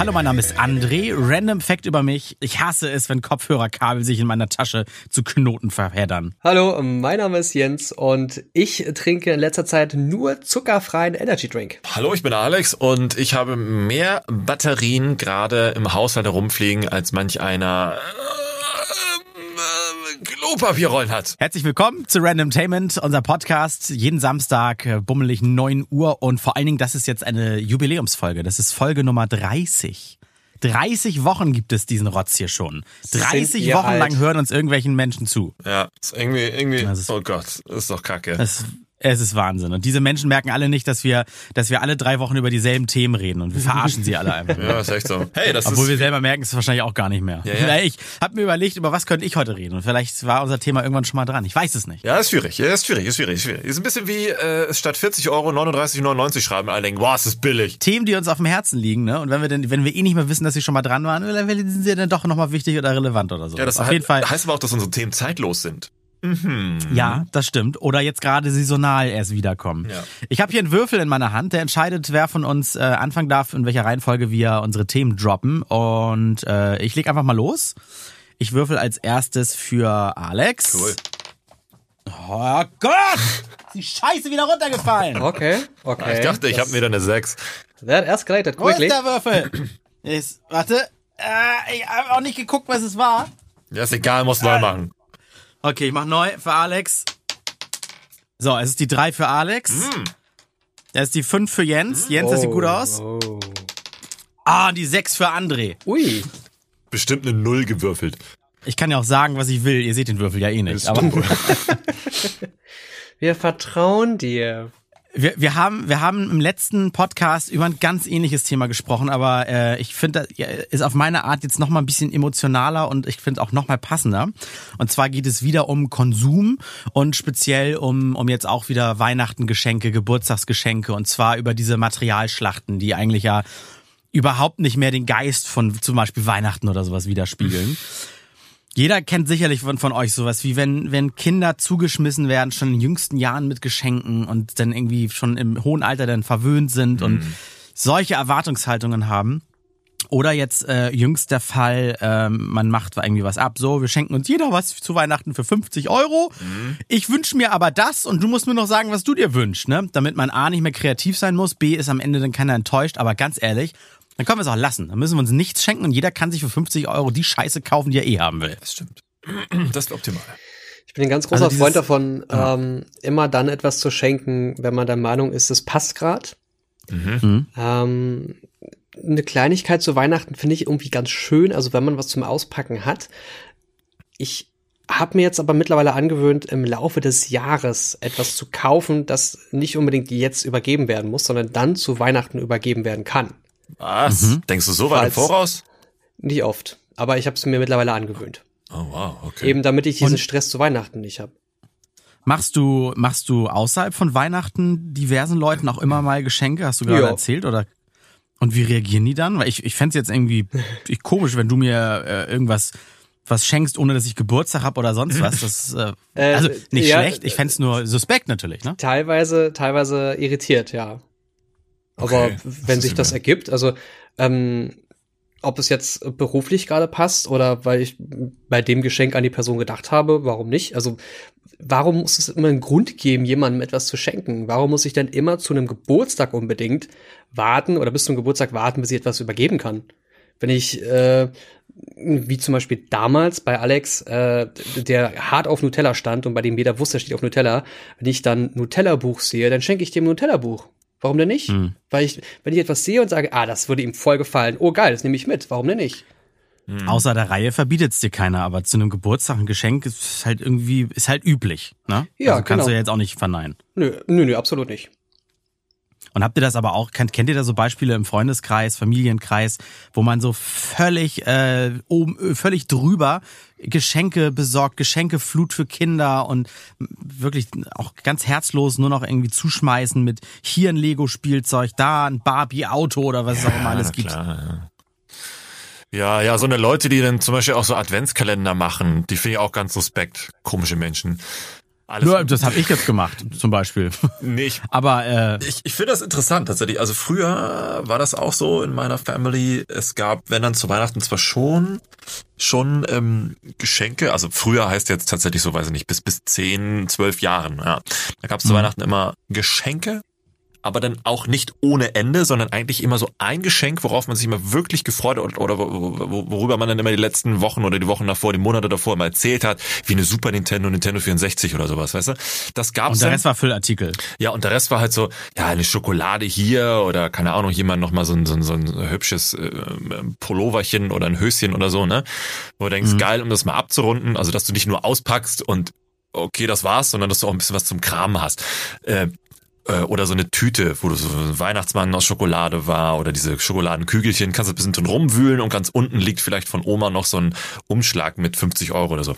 Hallo, mein Name ist André. Random Fact über mich. Ich hasse es, wenn Kopfhörerkabel sich in meiner Tasche zu Knoten verheddern. Hallo, mein Name ist Jens und ich trinke in letzter Zeit nur zuckerfreien Energy Drink. Hallo, ich bin Alex und ich habe mehr Batterien gerade im Haushalt herumfliegen als manch einer Klopapierrollen hat. Herzlich willkommen zu Randomtainment, unser Podcast. Jeden Samstag äh, bummelig 9 Uhr und vor allen Dingen, das ist jetzt eine Jubiläumsfolge. Das ist Folge Nummer 30. 30 Wochen gibt es diesen Rotz hier schon. 30 Wochen alt? lang hören uns irgendwelchen Menschen zu. Ja, ist irgendwie, irgendwie, ist, oh Gott, ist doch kacke. Das es ist Wahnsinn. Und diese Menschen merken alle nicht, dass wir, dass wir alle drei Wochen über dieselben Themen reden und wir verarschen sie alle einfach. ja, ist echt so. Hey, das Obwohl ist wir selber merken es wahrscheinlich auch gar nicht mehr. Ja, ja. Ich habe mir überlegt, über was könnte ich heute reden und vielleicht war unser Thema irgendwann schon mal dran. Ich weiß es nicht. Ja, ist schwierig. Ja, ist schwierig, ist schwierig, ist schwierig. Ist ein bisschen wie äh, statt 40 Euro 39,99 schreiben alle denken, wow, es ist billig. Themen, die uns auf dem Herzen liegen, ne? Und wenn wir denn, wenn wir eh nicht mehr wissen, dass sie schon mal dran waren, dann sind sie dann doch nochmal wichtig oder relevant oder so. Ja, das auf jeden Fall. heißt aber auch, dass unsere Themen zeitlos sind. Mhm. Ja, das stimmt. Oder jetzt gerade saisonal erst wiederkommen. Ja. Ich habe hier einen Würfel in meiner Hand, der entscheidet, wer von uns äh, anfangen darf, in welcher Reihenfolge wir unsere Themen droppen. Und äh, ich leg einfach mal los. Ich würfel als erstes für Alex. Cool. Oh Gott! Die Scheiße wieder runtergefallen. Okay, okay. Ich dachte, ich habe mir da eine 6. That escalated quickly. Wo ist der Würfel? ist, warte. Äh, ich habe auch nicht geguckt, was es war. Ja, ist egal, muss neu machen. Okay, ich mach neu für Alex. So, es ist die 3 für Alex. Mm. Das ist die 5 für Jens. Jens, oh, das sieht gut aus. Oh. Ah, die 6 für André. Ui. Bestimmt eine 0 gewürfelt. Ich kann ja auch sagen, was ich will. Ihr seht den Würfel ja eh nicht. Aber Wir vertrauen dir. Wir, wir, haben, wir haben im letzten Podcast über ein ganz ähnliches Thema gesprochen, aber äh, ich finde, das ist auf meine Art jetzt noch mal ein bisschen emotionaler und ich finde auch noch mal passender. Und zwar geht es wieder um Konsum und speziell um, um jetzt auch wieder Weihnachtengeschenke, Geburtstagsgeschenke und zwar über diese Materialschlachten, die eigentlich ja überhaupt nicht mehr den Geist von zum Beispiel Weihnachten oder sowas widerspiegeln. Jeder kennt sicherlich von, von euch sowas, wie wenn, wenn Kinder zugeschmissen werden, schon in jüngsten Jahren mit Geschenken und dann irgendwie schon im hohen Alter dann verwöhnt sind mhm. und solche Erwartungshaltungen haben. Oder jetzt äh, jüngst der Fall, ähm, man macht irgendwie was ab. So, wir schenken uns jeder was zu Weihnachten für 50 Euro. Mhm. Ich wünsche mir aber das und du musst mir noch sagen, was du dir wünschst, ne? Damit man A nicht mehr kreativ sein muss, B ist am Ende dann keiner enttäuscht. Aber ganz ehrlich, dann können wir es auch lassen. Dann müssen wir uns nichts schenken und jeder kann sich für 50 Euro die Scheiße kaufen, die er eh haben will. Das stimmt. Das ist optimal. Ich bin ein ganz großer also Freund davon, ja. ähm, immer dann etwas zu schenken, wenn man der Meinung ist, es passt grad. Mhm. mhm. Ähm, eine Kleinigkeit zu Weihnachten finde ich irgendwie ganz schön, also wenn man was zum Auspacken hat. Ich habe mir jetzt aber mittlerweile angewöhnt, im Laufe des Jahres etwas zu kaufen, das nicht unbedingt jetzt übergeben werden muss, sondern dann zu Weihnachten übergeben werden kann. Was? Mhm. Denkst du so weit im Voraus? Nicht oft, aber ich habe es mir mittlerweile angewöhnt. Oh wow, okay. Eben damit ich diesen Und Stress zu Weihnachten nicht habe. Machst du machst du außerhalb von Weihnachten diversen Leuten auch immer mal Geschenke? Hast du gerade erzählt oder? Und wie reagieren die dann? Weil ich ich fände jetzt irgendwie ich, komisch, wenn du mir äh, irgendwas was schenkst, ohne dass ich Geburtstag habe oder sonst was. Das äh, äh also nicht ja, schlecht. Ich fände nur suspekt natürlich. Ne? Teilweise teilweise irritiert, ja. Aber okay, wenn sich das ergibt, also ähm, ob es jetzt beruflich gerade passt oder weil ich bei dem Geschenk an die Person gedacht habe, warum nicht? Also warum muss es immer einen Grund geben, jemandem etwas zu schenken? Warum muss ich denn immer zu einem Geburtstag unbedingt warten oder bis zum Geburtstag warten, bis ich etwas übergeben kann? Wenn ich, äh, wie zum Beispiel damals bei Alex, äh, der hart auf Nutella stand und bei dem jeder wusste, er steht auf Nutella, wenn ich dann Nutella-Buch sehe, dann schenke ich dem Nutella-Buch. Warum denn nicht? Hm. Weil ich, wenn ich etwas sehe und sage, ah, das würde ihm voll gefallen, oh geil, das nehme ich mit, warum denn nicht? Hm. Außer der Reihe verbietet es dir keiner, aber zu einem Geburtstag ein Geschenk ist halt irgendwie, ist halt üblich, ne? Ja, also kannst genau. du ja jetzt auch nicht verneinen. Nö, nö, nö, absolut nicht. Und habt ihr das aber auch, kennt, kennt ihr da so Beispiele im Freundeskreis, Familienkreis, wo man so völlig äh, oben, völlig drüber Geschenke besorgt, Geschenkeflut für Kinder und wirklich auch ganz herzlos nur noch irgendwie zuschmeißen mit hier ein Lego-Spielzeug, da ein Barbie-Auto oder was es auch immer alles gibt. Klar, ja. Ja, ja, so eine Leute, die dann zum Beispiel auch so Adventskalender machen, die finde ich auch ganz suspekt. Komische Menschen. Alles Nur, das habe ich jetzt gemacht, zum Beispiel. Nicht. Aber äh, ich, ich finde das interessant tatsächlich. Also früher war das auch so in meiner Family. Es gab, wenn dann zu Weihnachten zwar schon schon ähm, Geschenke, also früher heißt jetzt tatsächlich so, weiß ich nicht, bis bis zehn, zwölf Jahren. Ja, da gab es zu mhm. Weihnachten immer Geschenke aber dann auch nicht ohne Ende, sondern eigentlich immer so ein Geschenk, worauf man sich immer wirklich gefreut hat oder worüber man dann immer die letzten Wochen oder die Wochen davor, die Monate davor immer erzählt hat, wie eine Super Nintendo, Nintendo 64 oder sowas, weißt du? Das gab's Und der dann. Rest war Füllartikel. Ja, und der Rest war halt so, ja, eine Schokolade hier oder keine Ahnung, jemand noch mal so ein, so ein, so ein hübsches äh, Pulloverchen oder ein Höschen oder so, ne? Wo du denkst, mhm. geil, um das mal abzurunden, also dass du nicht nur auspackst und okay, das war's, sondern dass du auch ein bisschen was zum Kram hast. Äh, äh, oder so eine Tüte, wo so ein Weihnachtsmann aus Schokolade war oder diese Schokoladenkügelchen, kannst du ein bisschen drin rumwühlen und ganz unten liegt vielleicht von Oma noch so ein Umschlag mit 50 Euro oder so.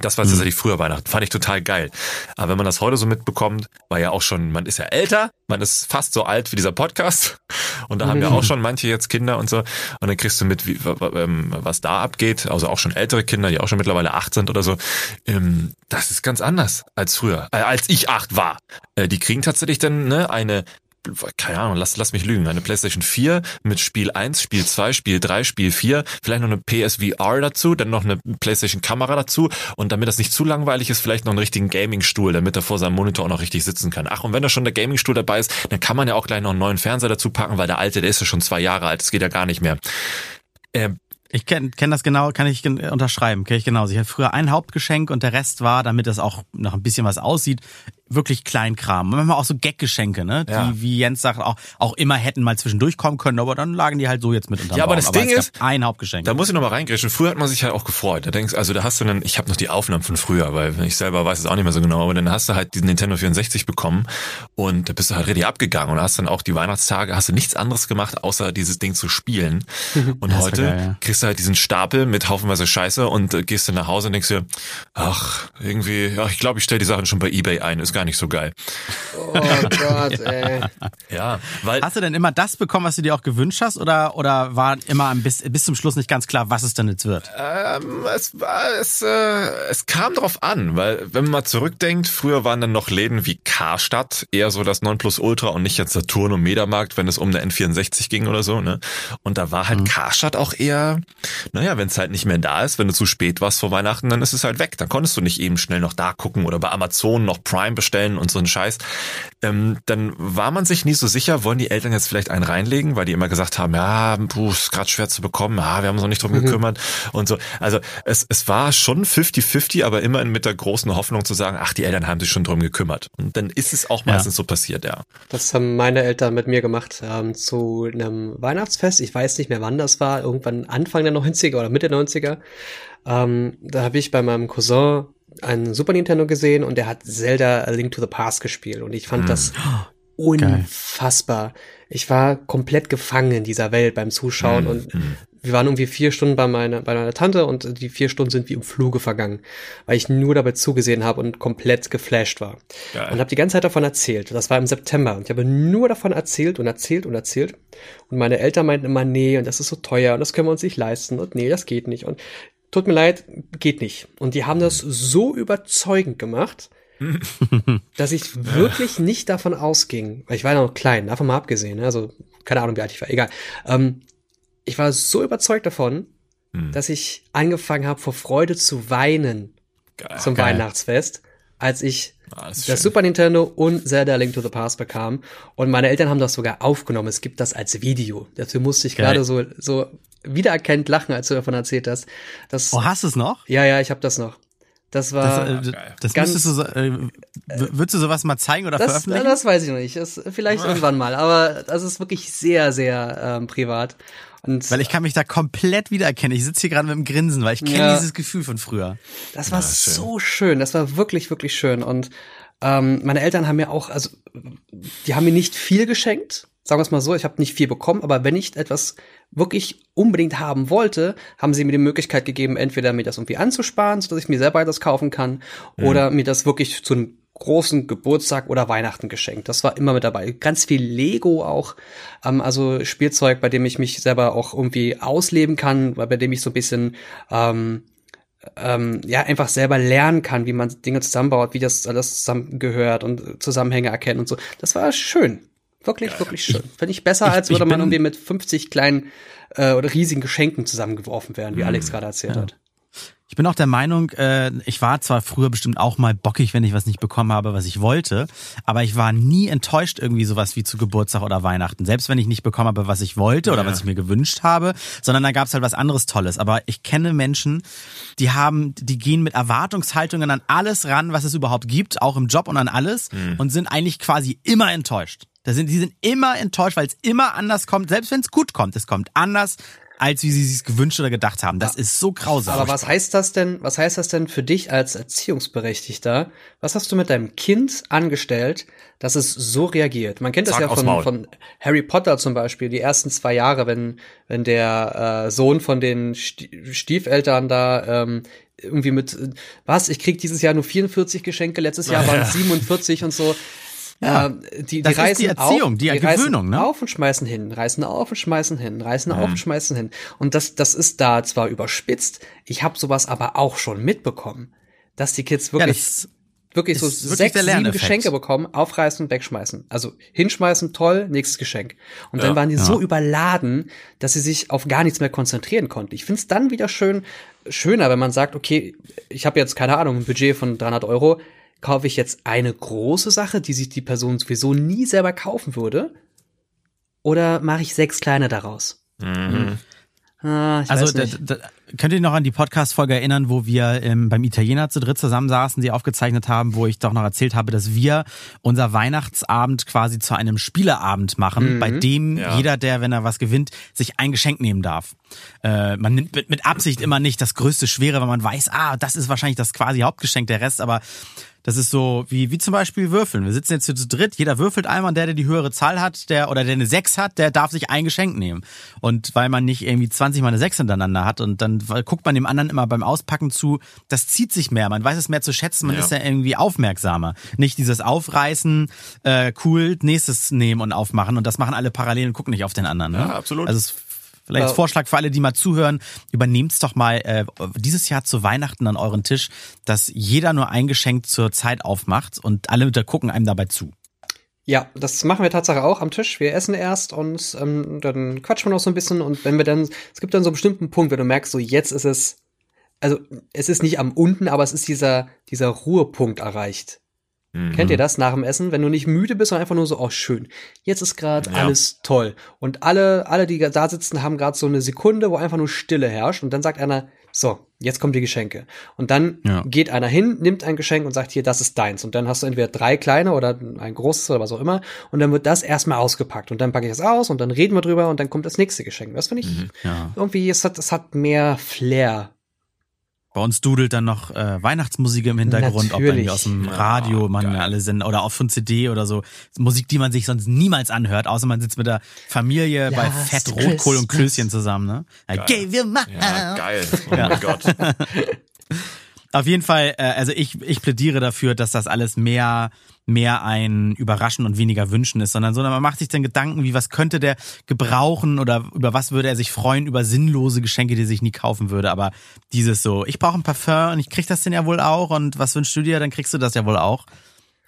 Das war tatsächlich mhm. früher Weihnachten. Fand ich total geil. Aber wenn man das heute so mitbekommt, war ja auch schon, man ist ja älter, man ist fast so alt wie dieser Podcast. Und da haben ja auch schon manche jetzt Kinder und so. Und dann kriegst du mit, wie, ähm, was da abgeht. Also auch schon ältere Kinder, die auch schon mittlerweile acht sind oder so. Ähm, das ist ganz anders als früher, äh, als ich acht war. Äh, die kriegen tatsächlich dann ne, eine keine Ahnung, lass, lass mich lügen, eine PlayStation 4 mit Spiel 1, Spiel 2, Spiel 3, Spiel 4, vielleicht noch eine PSVR dazu, dann noch eine PlayStation Kamera dazu und damit das nicht zu langweilig ist, vielleicht noch einen richtigen Gaming-Stuhl, damit er vor seinem Monitor auch noch richtig sitzen kann. Ach, und wenn da schon der Gaming-Stuhl dabei ist, dann kann man ja auch gleich noch einen neuen Fernseher dazu packen, weil der alte, der ist ja schon zwei Jahre alt, das geht ja gar nicht mehr. Äh, ich kenne kenn das genau, kann ich unterschreiben, kenne ich genauso. Ich hatte früher ein Hauptgeschenk und der Rest war, damit das auch noch ein bisschen was aussieht, wirklich Kleinkram. Manchmal auch so Gaggeschenke, ne? Ja. Die, wie Jens sagt, auch, auch immer hätten mal zwischendurch kommen können, aber dann lagen die halt so jetzt mit unter Ja, aber das aber Ding ist, ein Hauptgeschenk. Da muss ich nochmal reingrätschen. Früher hat man sich halt auch gefreut. Da denkst also da hast du dann, ich habe noch die Aufnahmen von früher, weil ich selber weiß es auch nicht mehr so genau, aber dann hast du halt diesen Nintendo 64 bekommen und da bist du halt richtig abgegangen und hast dann auch die Weihnachtstage, hast du nichts anderes gemacht, außer dieses Ding zu spielen. Und heute geil, ja. kriegst du halt diesen Stapel mit haufenweise Scheiße und äh, gehst dann nach Hause und denkst dir, ach, irgendwie, ja, ich glaube, ich stelle die Sachen schon bei Ebay ein, ist gar nicht so geil. Oh Gott, ey. Ja, weil. Hast du denn immer das bekommen, was du dir auch gewünscht hast, oder, oder war immer bis, bis zum Schluss nicht ganz klar, was es denn jetzt wird? Ähm, es war, es, äh, es kam drauf an, weil, wenn man mal zurückdenkt, früher waren dann noch Läden wie Karstadt eher so das Nonplusultra und nicht jetzt Saturn und Mediamarkt, wenn es um eine N64 ging oder so, ne? Und da war halt mhm. Karstadt auch eher, naja, wenn es halt nicht mehr da ist, wenn du zu spät warst vor Weihnachten, dann ist es halt weg. Dann konntest du nicht eben schnell noch da gucken oder bei Amazon noch Prime bestellen und so ein Scheiß. Ähm, dann war man sich nie so sicher, wollen die Eltern jetzt vielleicht einen reinlegen, weil die immer gesagt haben, ja, puh, ist gerade schwer zu bekommen, ja, wir haben uns noch nicht drum mhm. gekümmert und so. Also es, es war schon 50-50, aber immer mit der großen Hoffnung zu sagen, ach, die Eltern haben sich schon drum gekümmert. Und dann ist es auch meistens ja. so passiert, ja. Das haben meine Eltern mit mir gemacht ähm, zu einem Weihnachtsfest. Ich weiß nicht mehr, wann das war, irgendwann Anfang der 90er oder Mitte der 90er. Ähm, da habe ich bei meinem Cousin ein Super Nintendo gesehen und der hat Zelda A Link to the Past gespielt und ich fand hm. das unfassbar. Geil. Ich war komplett gefangen in dieser Welt beim Zuschauen hm. und hm. Wir waren irgendwie vier Stunden bei meiner, bei meiner Tante und die vier Stunden sind wie im Fluge vergangen, weil ich nur dabei zugesehen habe und komplett geflasht war. Geil. Und habe die ganze Zeit davon erzählt. Das war im September und ich habe nur davon erzählt und erzählt und erzählt. Und meine Eltern meinten immer, nee, und das ist so teuer und das können wir uns nicht leisten und nee, das geht nicht. Und tut mir leid, geht nicht. Und die haben das so überzeugend gemacht, dass ich wirklich nicht davon ausging, weil ich war ja noch klein, davon mal abgesehen, ne? also keine Ahnung, wie alt ich war, egal. Ähm, ich war so überzeugt davon, hm. dass ich angefangen habe, vor Freude zu weinen Geil. zum Geil. Weihnachtsfest, als ich ah, das, das Super Nintendo und Zelda Link to the Past bekam. Und meine Eltern haben das sogar aufgenommen. Es gibt das als Video. Dafür musste ich gerade so, so wiedererkennt lachen, als du davon erzählt hast. Das, oh, hast du es noch? Ja, ja, ich habe das noch. Das war. Das, äh, das ganz, du, äh, würdest du sowas mal zeigen oder das, veröffentlichen? Das weiß ich noch nicht. Das, vielleicht irgendwann mal. Aber das ist wirklich sehr, sehr ähm, privat. Und weil ich kann mich da komplett wiedererkennen. Ich sitze hier gerade mit dem Grinsen, weil ich kenne ja, dieses Gefühl von früher. Das war ja, so schön. Das war wirklich, wirklich schön. Und ähm, meine Eltern haben mir auch, also die haben mir nicht viel geschenkt, sagen wir es mal so, ich habe nicht viel bekommen, aber wenn ich etwas wirklich unbedingt haben wollte, haben sie mir die Möglichkeit gegeben, entweder mir das irgendwie anzusparen, sodass ich mir selber etwas kaufen kann, mhm. oder mir das wirklich zu einem großen Geburtstag oder Weihnachten geschenkt. Das war immer mit dabei. Ganz viel Lego auch, ähm, also Spielzeug, bei dem ich mich selber auch irgendwie ausleben kann, bei dem ich so ein bisschen ähm, ähm, ja einfach selber lernen kann, wie man Dinge zusammenbaut, wie das alles zusammengehört und Zusammenhänge erkennen und so. Das war schön. Wirklich, ja, wirklich schön. Finde ich besser, ich, als würde man irgendwie mit 50 kleinen äh, oder riesigen Geschenken zusammengeworfen werden, wie mhm. Alex gerade erzählt ja. hat. Ich bin auch der Meinung, äh, ich war zwar früher bestimmt auch mal bockig, wenn ich was nicht bekommen habe, was ich wollte, aber ich war nie enttäuscht irgendwie sowas wie zu Geburtstag oder Weihnachten. Selbst wenn ich nicht bekommen habe, was ich wollte oder ja. was ich mir gewünscht habe, sondern da gab es halt was anderes Tolles. Aber ich kenne Menschen, die haben, die gehen mit Erwartungshaltungen an alles ran, was es überhaupt gibt, auch im Job und an alles mhm. und sind eigentlich quasi immer enttäuscht. Da sind, die sind immer enttäuscht, weil es immer anders kommt, selbst wenn es gut kommt. Es kommt anders, als wie sie sich gewünscht oder gedacht haben. Das ist so grausam. Aber was heißt das denn, was heißt das denn für dich als Erziehungsberechtigter? Was hast du mit deinem Kind angestellt, dass es so reagiert? Man kennt das Zack, ja von, von Harry Potter zum Beispiel, die ersten zwei Jahre, wenn, wenn der äh, Sohn von den Stiefeltern da ähm, irgendwie mit, was, ich krieg dieses Jahr nur 44 Geschenke, letztes Jahr waren es 47 und so. Ja, äh, die, die das reißen ist die Erziehung, auf, die, die Gewöhnung, ne? auf und schmeißen hin, reißen auf und schmeißen hin, reißen mhm. auf und schmeißen hin. Und das, das ist da zwar überspitzt, ich habe sowas aber auch schon mitbekommen, dass die Kids wirklich ja, wirklich so sechs, sieben Geschenke bekommen, aufreißen und wegschmeißen. Also hinschmeißen, toll, nächstes Geschenk. Und ja, dann waren die ja. so überladen, dass sie sich auf gar nichts mehr konzentrieren konnten. Ich finde es dann wieder schön, schöner, wenn man sagt, okay, ich habe jetzt keine Ahnung, ein Budget von 300 Euro, kaufe ich jetzt eine große Sache, die sich die Person sowieso nie selber kaufen würde? Oder mache ich sechs kleine daraus? Mhm. Ah, also könnt ihr noch an die Podcast-Folge erinnern, wo wir ähm, beim Italiener zu dritt zusammensaßen, die aufgezeichnet haben, wo ich doch noch erzählt habe, dass wir unser Weihnachtsabend quasi zu einem Spieleabend machen, mhm. bei dem ja. jeder, der, wenn er was gewinnt, sich ein Geschenk nehmen darf. Äh, man nimmt mit, mit Absicht immer nicht das größte Schwere, weil man weiß, ah, das ist wahrscheinlich das quasi Hauptgeschenk, der Rest, aber das ist so wie, wie zum Beispiel Würfeln. Wir sitzen jetzt hier zu dritt, jeder würfelt einmal und der, der die höhere Zahl hat, der oder der eine 6 hat, der darf sich ein Geschenk nehmen. Und weil man nicht irgendwie 20 mal eine 6 hintereinander hat und dann guckt man dem anderen immer beim Auspacken zu, das zieht sich mehr, man weiß es mehr zu schätzen, man ja. ist ja irgendwie aufmerksamer. Nicht dieses Aufreißen, äh, cool, nächstes nehmen und aufmachen und das machen alle parallel und gucken nicht auf den anderen. Ne? Ja, absolut. Also es Vielleicht ja. Vorschlag für alle, die mal zuhören, übernehmt's doch mal äh, dieses Jahr zu Weihnachten an euren Tisch, dass jeder nur ein Geschenk zur Zeit aufmacht und alle mit der gucken einem dabei zu. Ja, das machen wir tatsächlich auch am Tisch. Wir essen erst und ähm, dann quatschen wir noch so ein bisschen und wenn wir dann, es gibt dann so einen bestimmten Punkt, wenn du merkst, so jetzt ist es, also es ist nicht am unten, aber es ist dieser, dieser Ruhepunkt erreicht. Mhm. Kennt ihr das nach dem Essen? Wenn du nicht müde bist, sondern einfach nur so, oh schön, jetzt ist gerade ja. alles toll. Und alle, alle, die da sitzen, haben gerade so eine Sekunde, wo einfach nur Stille herrscht. Und dann sagt einer, so, jetzt kommen die Geschenke. Und dann ja. geht einer hin, nimmt ein Geschenk und sagt, hier, das ist deins. Und dann hast du entweder drei kleine oder ein großes oder was auch immer. Und dann wird das erstmal ausgepackt. Und dann packe ich das aus und dann reden wir drüber und dann kommt das nächste Geschenk. Das finde ich mhm, ja. irgendwie, es hat, es hat mehr Flair bei uns dudelt dann noch äh, Weihnachtsmusik im Hintergrund, Natürlich. ob irgendwie aus dem Radio, ja, man geil. alle sind, oder auch von CD oder so. Musik, die man sich sonst niemals anhört, außer man sitzt mit der Familie ja, bei Fett, Rotkohl und Klößchen zusammen, ne? Geil. Okay, wir machen. Ja, geil. Oh ja. mein Gott. Auf jeden Fall, äh, also ich, ich plädiere dafür, dass das alles mehr mehr ein Überraschen und weniger Wünschen ist, sondern, sondern man macht sich dann Gedanken, wie was könnte der gebrauchen oder über was würde er sich freuen, über sinnlose Geschenke, die er sich nie kaufen würde. Aber dieses so, ich brauche ein Parfum und ich krieg das denn ja wohl auch und was wünschst du dir, dann kriegst du das ja wohl auch.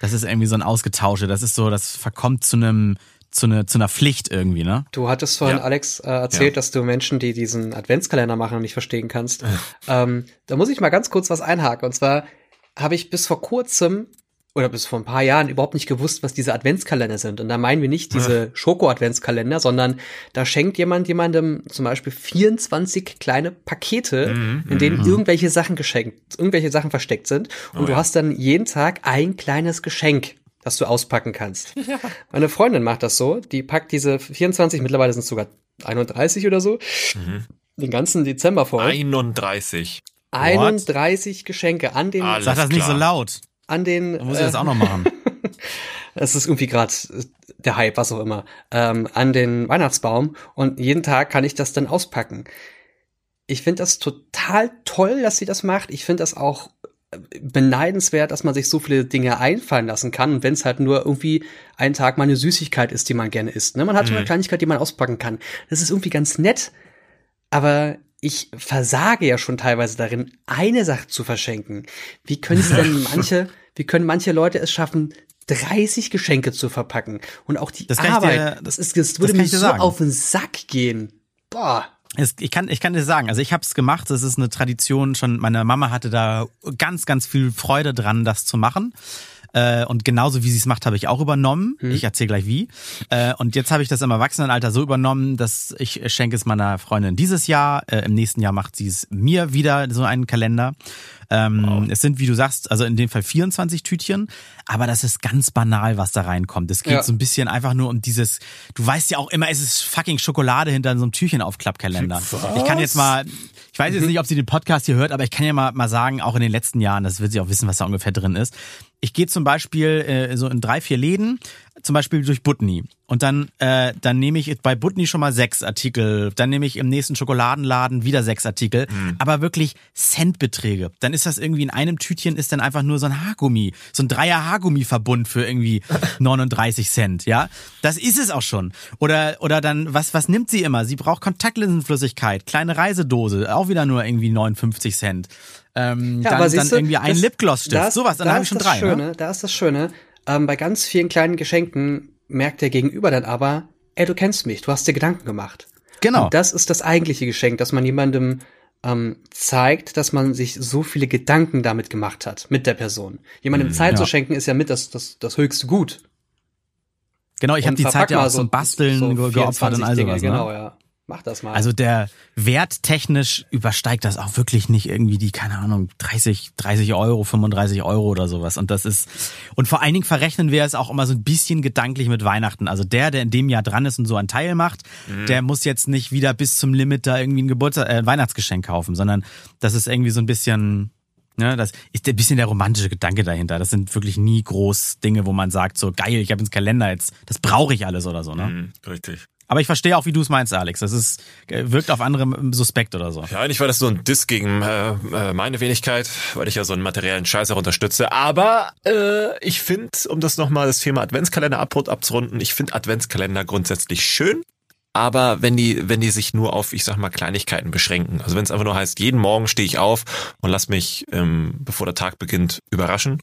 Das ist irgendwie so ein Ausgetausche. Das ist so, das verkommt zu einem zu, ne, zu einer Pflicht irgendwie, ne? Du hattest vorhin, ja. Alex, äh, erzählt, ja. dass du Menschen, die diesen Adventskalender machen, nicht verstehen kannst. ähm, da muss ich mal ganz kurz was einhaken. Und zwar habe ich bis vor kurzem oder bis vor ein paar Jahren überhaupt nicht gewusst, was diese Adventskalender sind. Und da meinen wir nicht diese Schoko-Adventskalender, sondern da schenkt jemand jemandem zum Beispiel 24 kleine Pakete, mhm, in denen mhm. irgendwelche Sachen geschenkt, irgendwelche Sachen versteckt sind. Und oh, du ja. hast dann jeden Tag ein kleines Geschenk das du auspacken kannst. Ja. Meine Freundin macht das so, die packt diese 24, mittlerweile sind es sogar 31 oder so, mhm. den ganzen Dezember voll. 31. 31 What? Geschenke an den. Alles Sag das klar. nicht so laut an den. Dann muss ich äh, das auch noch machen. Es ist irgendwie gerade äh, der Hype, was auch immer, ähm, an den Weihnachtsbaum und jeden Tag kann ich das dann auspacken. Ich finde das total toll, dass sie das macht. Ich finde das auch äh, beneidenswert, dass man sich so viele Dinge einfallen lassen kann. Und wenn es halt nur irgendwie einen Tag mal eine Süßigkeit ist, die man gerne isst. Ne? Man hat mhm. so eine Kleinigkeit, die man auspacken kann. Das ist irgendwie ganz nett. Aber ich versage ja schon teilweise darin, eine Sache zu verschenken. Wie können sie denn manche, wie können manche Leute es schaffen, 30 Geschenke zu verpacken? Und auch die Das Arbeit, dir- das ist, das würde kann mir so sagen. auf den Sack gehen. Boah. Es, ich kann, ich kann dir sagen, also ich habe es gemacht. Es ist eine Tradition. Schon meine Mama hatte da ganz, ganz viel Freude dran, das zu machen. Äh, und genauso wie sie es macht, habe ich auch übernommen. Ich erzähle gleich wie. Äh, und jetzt habe ich das im Erwachsenenalter so übernommen, dass ich schenke es meiner Freundin dieses Jahr. Äh, Im nächsten Jahr macht sie es mir wieder so einen Kalender. Ähm, Es sind, wie du sagst, also in dem Fall 24 Tütchen, aber das ist ganz banal, was da reinkommt. Es geht Ja. so ein bisschen einfach nur um dieses, du weißt ja auch immer, es ist fucking Schokolade hinter so einem Türchenaufklappkalender. Ich kann jetzt mal, ich weiß jetzt nicht, ob sie den Podcast hier hört, aber ich kann ja mal, mal sagen, auch in den letzten Jahren, das wird sie auch wissen, was da ungefähr drin ist. Ich gehe zum Beispiel äh, so in drei, vier Läden, zum Beispiel durch Butni. Und dann, äh, dann nehme ich bei Butni schon mal sechs Artikel. Dann nehme ich im nächsten Schokoladenladen wieder sechs Artikel. Aber wirklich Centbeträge. Dann ist das irgendwie in einem Tütchen ist dann einfach nur so ein Haargummi. So ein Dreier Haargummi-Verbund für irgendwie 39 Cent, ja. Das ist es auch schon. Oder, oder dann, was, was nimmt sie immer? Sie braucht Kontaktlinsenflüssigkeit, kleine Reisedose, auch wieder nur irgendwie 59 Cent. Ähm, Ja, dann, aber dann du, irgendwie ein Lipgloss-Stift. das- Sowas, dann da habe ich ist schon das drei. Schöne, Ne? Da ist das Schöne. Ähm, bei ganz vielen kleinen Geschenken merkt der Gegenüber dann aber, ey, du kennst mich, du hast dir Gedanken gemacht. Genau. Und das ist das eigentliche Geschenk, dass man jemandem ähm, zeigt, dass man sich so viele Gedanken damit gemacht hat, mit der Person. Jemandem Zeit ja. zu schenken ist ja mit das, das, das höchste Gut. Genau, ich habe die Zeit ja auch zum Basteln so ge- geopfert und 24 all Dinge, sowas. Ne? Genau, ja. Mach das mal. Also der Wert technisch übersteigt das auch wirklich nicht irgendwie die, keine Ahnung, 30, 30 Euro, 35 Euro oder sowas. Und das ist, und vor allen Dingen verrechnen wir es auch immer so ein bisschen gedanklich mit Weihnachten. Also der, der in dem Jahr dran ist und so einen Teil macht, der muss jetzt nicht wieder bis zum Limit da irgendwie ein Geburtstag, äh, Weihnachtsgeschenk kaufen, sondern das ist irgendwie so ein bisschen, Ne, das ist ein bisschen der romantische Gedanke dahinter. Das sind wirklich nie groß Dinge, wo man sagt, so geil, ich habe ins Kalender jetzt, das brauche ich alles oder so. Ne? Mhm, richtig. Aber ich verstehe auch, wie du es meinst, Alex. Das ist äh, wirkt auf andere suspekt oder so. Ja, eigentlich war das so ein Diss gegen äh, äh, meine Wenigkeit, weil ich ja so einen materiellen Scheiß auch unterstütze. Aber äh, ich finde, um das nochmal das Thema Adventskalender ab abzurunden, ich finde Adventskalender grundsätzlich schön. Aber wenn die, wenn die sich nur auf, ich sag mal, Kleinigkeiten beschränken, also wenn es einfach nur heißt, jeden Morgen stehe ich auf und lass mich, ähm, bevor der Tag beginnt, überraschen,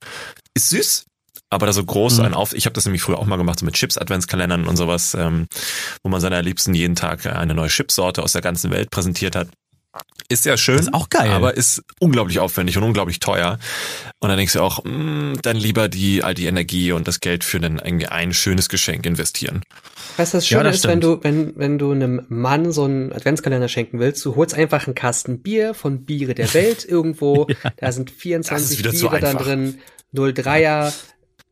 ist süß, aber da so groß Mhm. ein auf, ich habe das nämlich früher auch mal gemacht, so mit Chips-Adventskalendern und sowas, ähm, wo man seiner Liebsten jeden Tag eine neue Chipsorte aus der ganzen Welt präsentiert hat. Ist ja schön, Das ist auch geil. aber ist unglaublich aufwendig und unglaublich teuer. Und dann denkst du auch, mh, dann lieber die all die Energie und das Geld für ein, ein, ein schönes Geschenk investieren. Weißt du, das Ja, Schöne das ist, wenn du, wenn, wenn du einem Mann so einen Adventskalender schenken willst, du holst einfach einen Kasten Bier von Biere der Welt irgendwo, da sind Das 24 ist wieder zu Biere dann einfach. drin, 03er,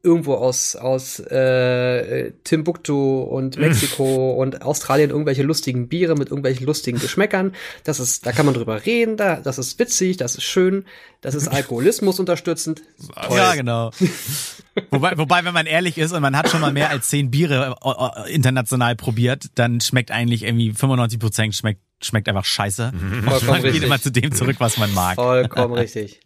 irgendwo aus, aus äh, Timbuktu und Mm. Mexiko und Australien irgendwelche lustigen Biere mit irgendwelchen lustigen Geschmäckern. Das ist, da kann man drüber reden, da, das ist witzig, das ist schön, das ist Alkoholismus unterstützend. Toll. Ja, genau. wobei, wobei, wenn man ehrlich ist und man hat schon mal mehr als zehn Biere äh, äh, international probiert, dann schmeckt eigentlich irgendwie 95 Prozent schmeckt, schmeckt einfach scheiße. Vollkommen Man geht richtig. immer zu dem zurück, was man mag. Vollkommen richtig.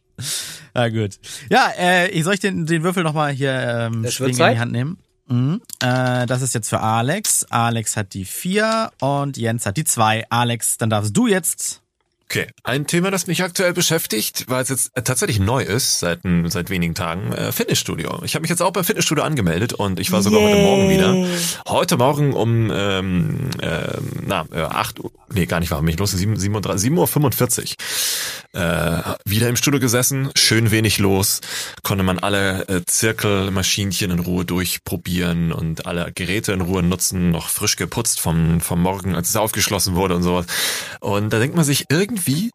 Ja, gut. Ja, äh, ich soll ich den, den Würfel nochmal hier ähm, in die Hand nehmen? Mhm. Äh, das ist jetzt für Alex. Alex hat die vier und Jens hat die zwei. Alex, dann darfst du jetzt. Okay, ein Thema, das mich aktuell beschäftigt, weil es jetzt äh, tatsächlich neu ist, seit, seit wenigen Tagen, äh, Fitnessstudio. Ich habe mich jetzt auch beim Fitnessstudio angemeldet und ich war sogar heute Morgen wieder. Heute Morgen um ähm, ähm, na, äh, 8 Uhr, nee, gar nicht war mich los, 7, 7.45 7 Uhr 45. Äh, wieder im Studio gesessen, schön wenig los, konnte man alle äh, Zirkelmaschinchen in Ruhe durchprobieren und alle Geräte in Ruhe nutzen, noch frisch geputzt vom, vom Morgen, als es aufgeschlossen wurde und sowas. Und da denkt man sich irgendwie, irgendwie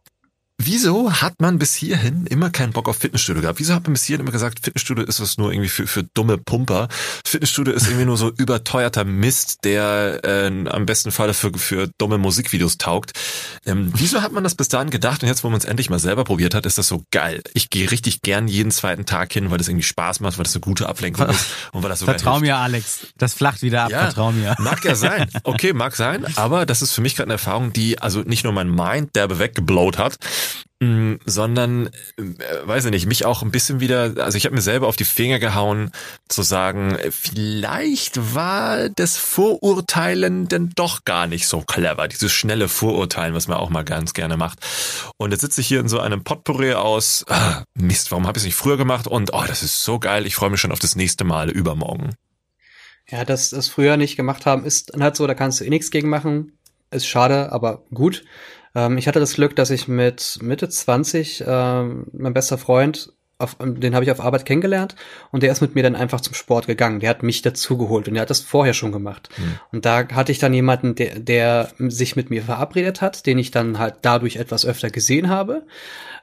wieso hat man bis hierhin immer keinen Bock auf Fitnessstudio gehabt? Wieso hat man bis hierhin immer gesagt, Fitnessstudio ist was nur irgendwie für, für dumme Pumper? Fitnessstudio ist irgendwie nur so überteuerter Mist, der äh, am besten Fall für, für dumme Musikvideos taugt. Ähm, wieso hat man das bis dahin gedacht? Und jetzt, wo man es endlich mal selber probiert hat, ist das so geil. Ich gehe richtig gern jeden zweiten Tag hin, weil das irgendwie Spaß macht, weil das eine gute Ablenkung ist und weil das sogar Vertrau mir, Alex. Das flacht wieder ab. Ja, Vertrau mir. Mag ja sein. Okay, mag sein. Aber das ist für mich gerade eine Erfahrung, die also nicht nur mein Mind derbe weggeblowt hat, sondern, äh, weiß ich nicht, mich auch ein bisschen wieder, also ich habe mir selber auf die Finger gehauen, zu sagen, vielleicht war das Vorurteilen denn doch gar nicht so clever, dieses schnelle Vorurteilen, was man auch mal ganz gerne macht. Und jetzt sitze ich hier in so einem Potpourri aus, ah, Mist, warum habe ich es nicht früher gemacht? Und oh, das ist so geil, ich freue mich schon auf das nächste Mal übermorgen. Ja, dass das früher nicht gemacht haben, ist halt so, da kannst du eh nichts gegen machen. Ist schade, aber gut. Ähm, ich hatte das Glück, dass ich mit Mitte 20, ähm, mein bester Freund, auf, den habe ich auf Arbeit kennengelernt und der ist mit mir dann einfach zum Sport gegangen. Der hat mich dazugeholt und der hat das vorher schon gemacht. Mhm. Und da hatte ich dann jemanden, der, der sich mit mir verabredet hat, den ich dann halt dadurch etwas öfter gesehen habe.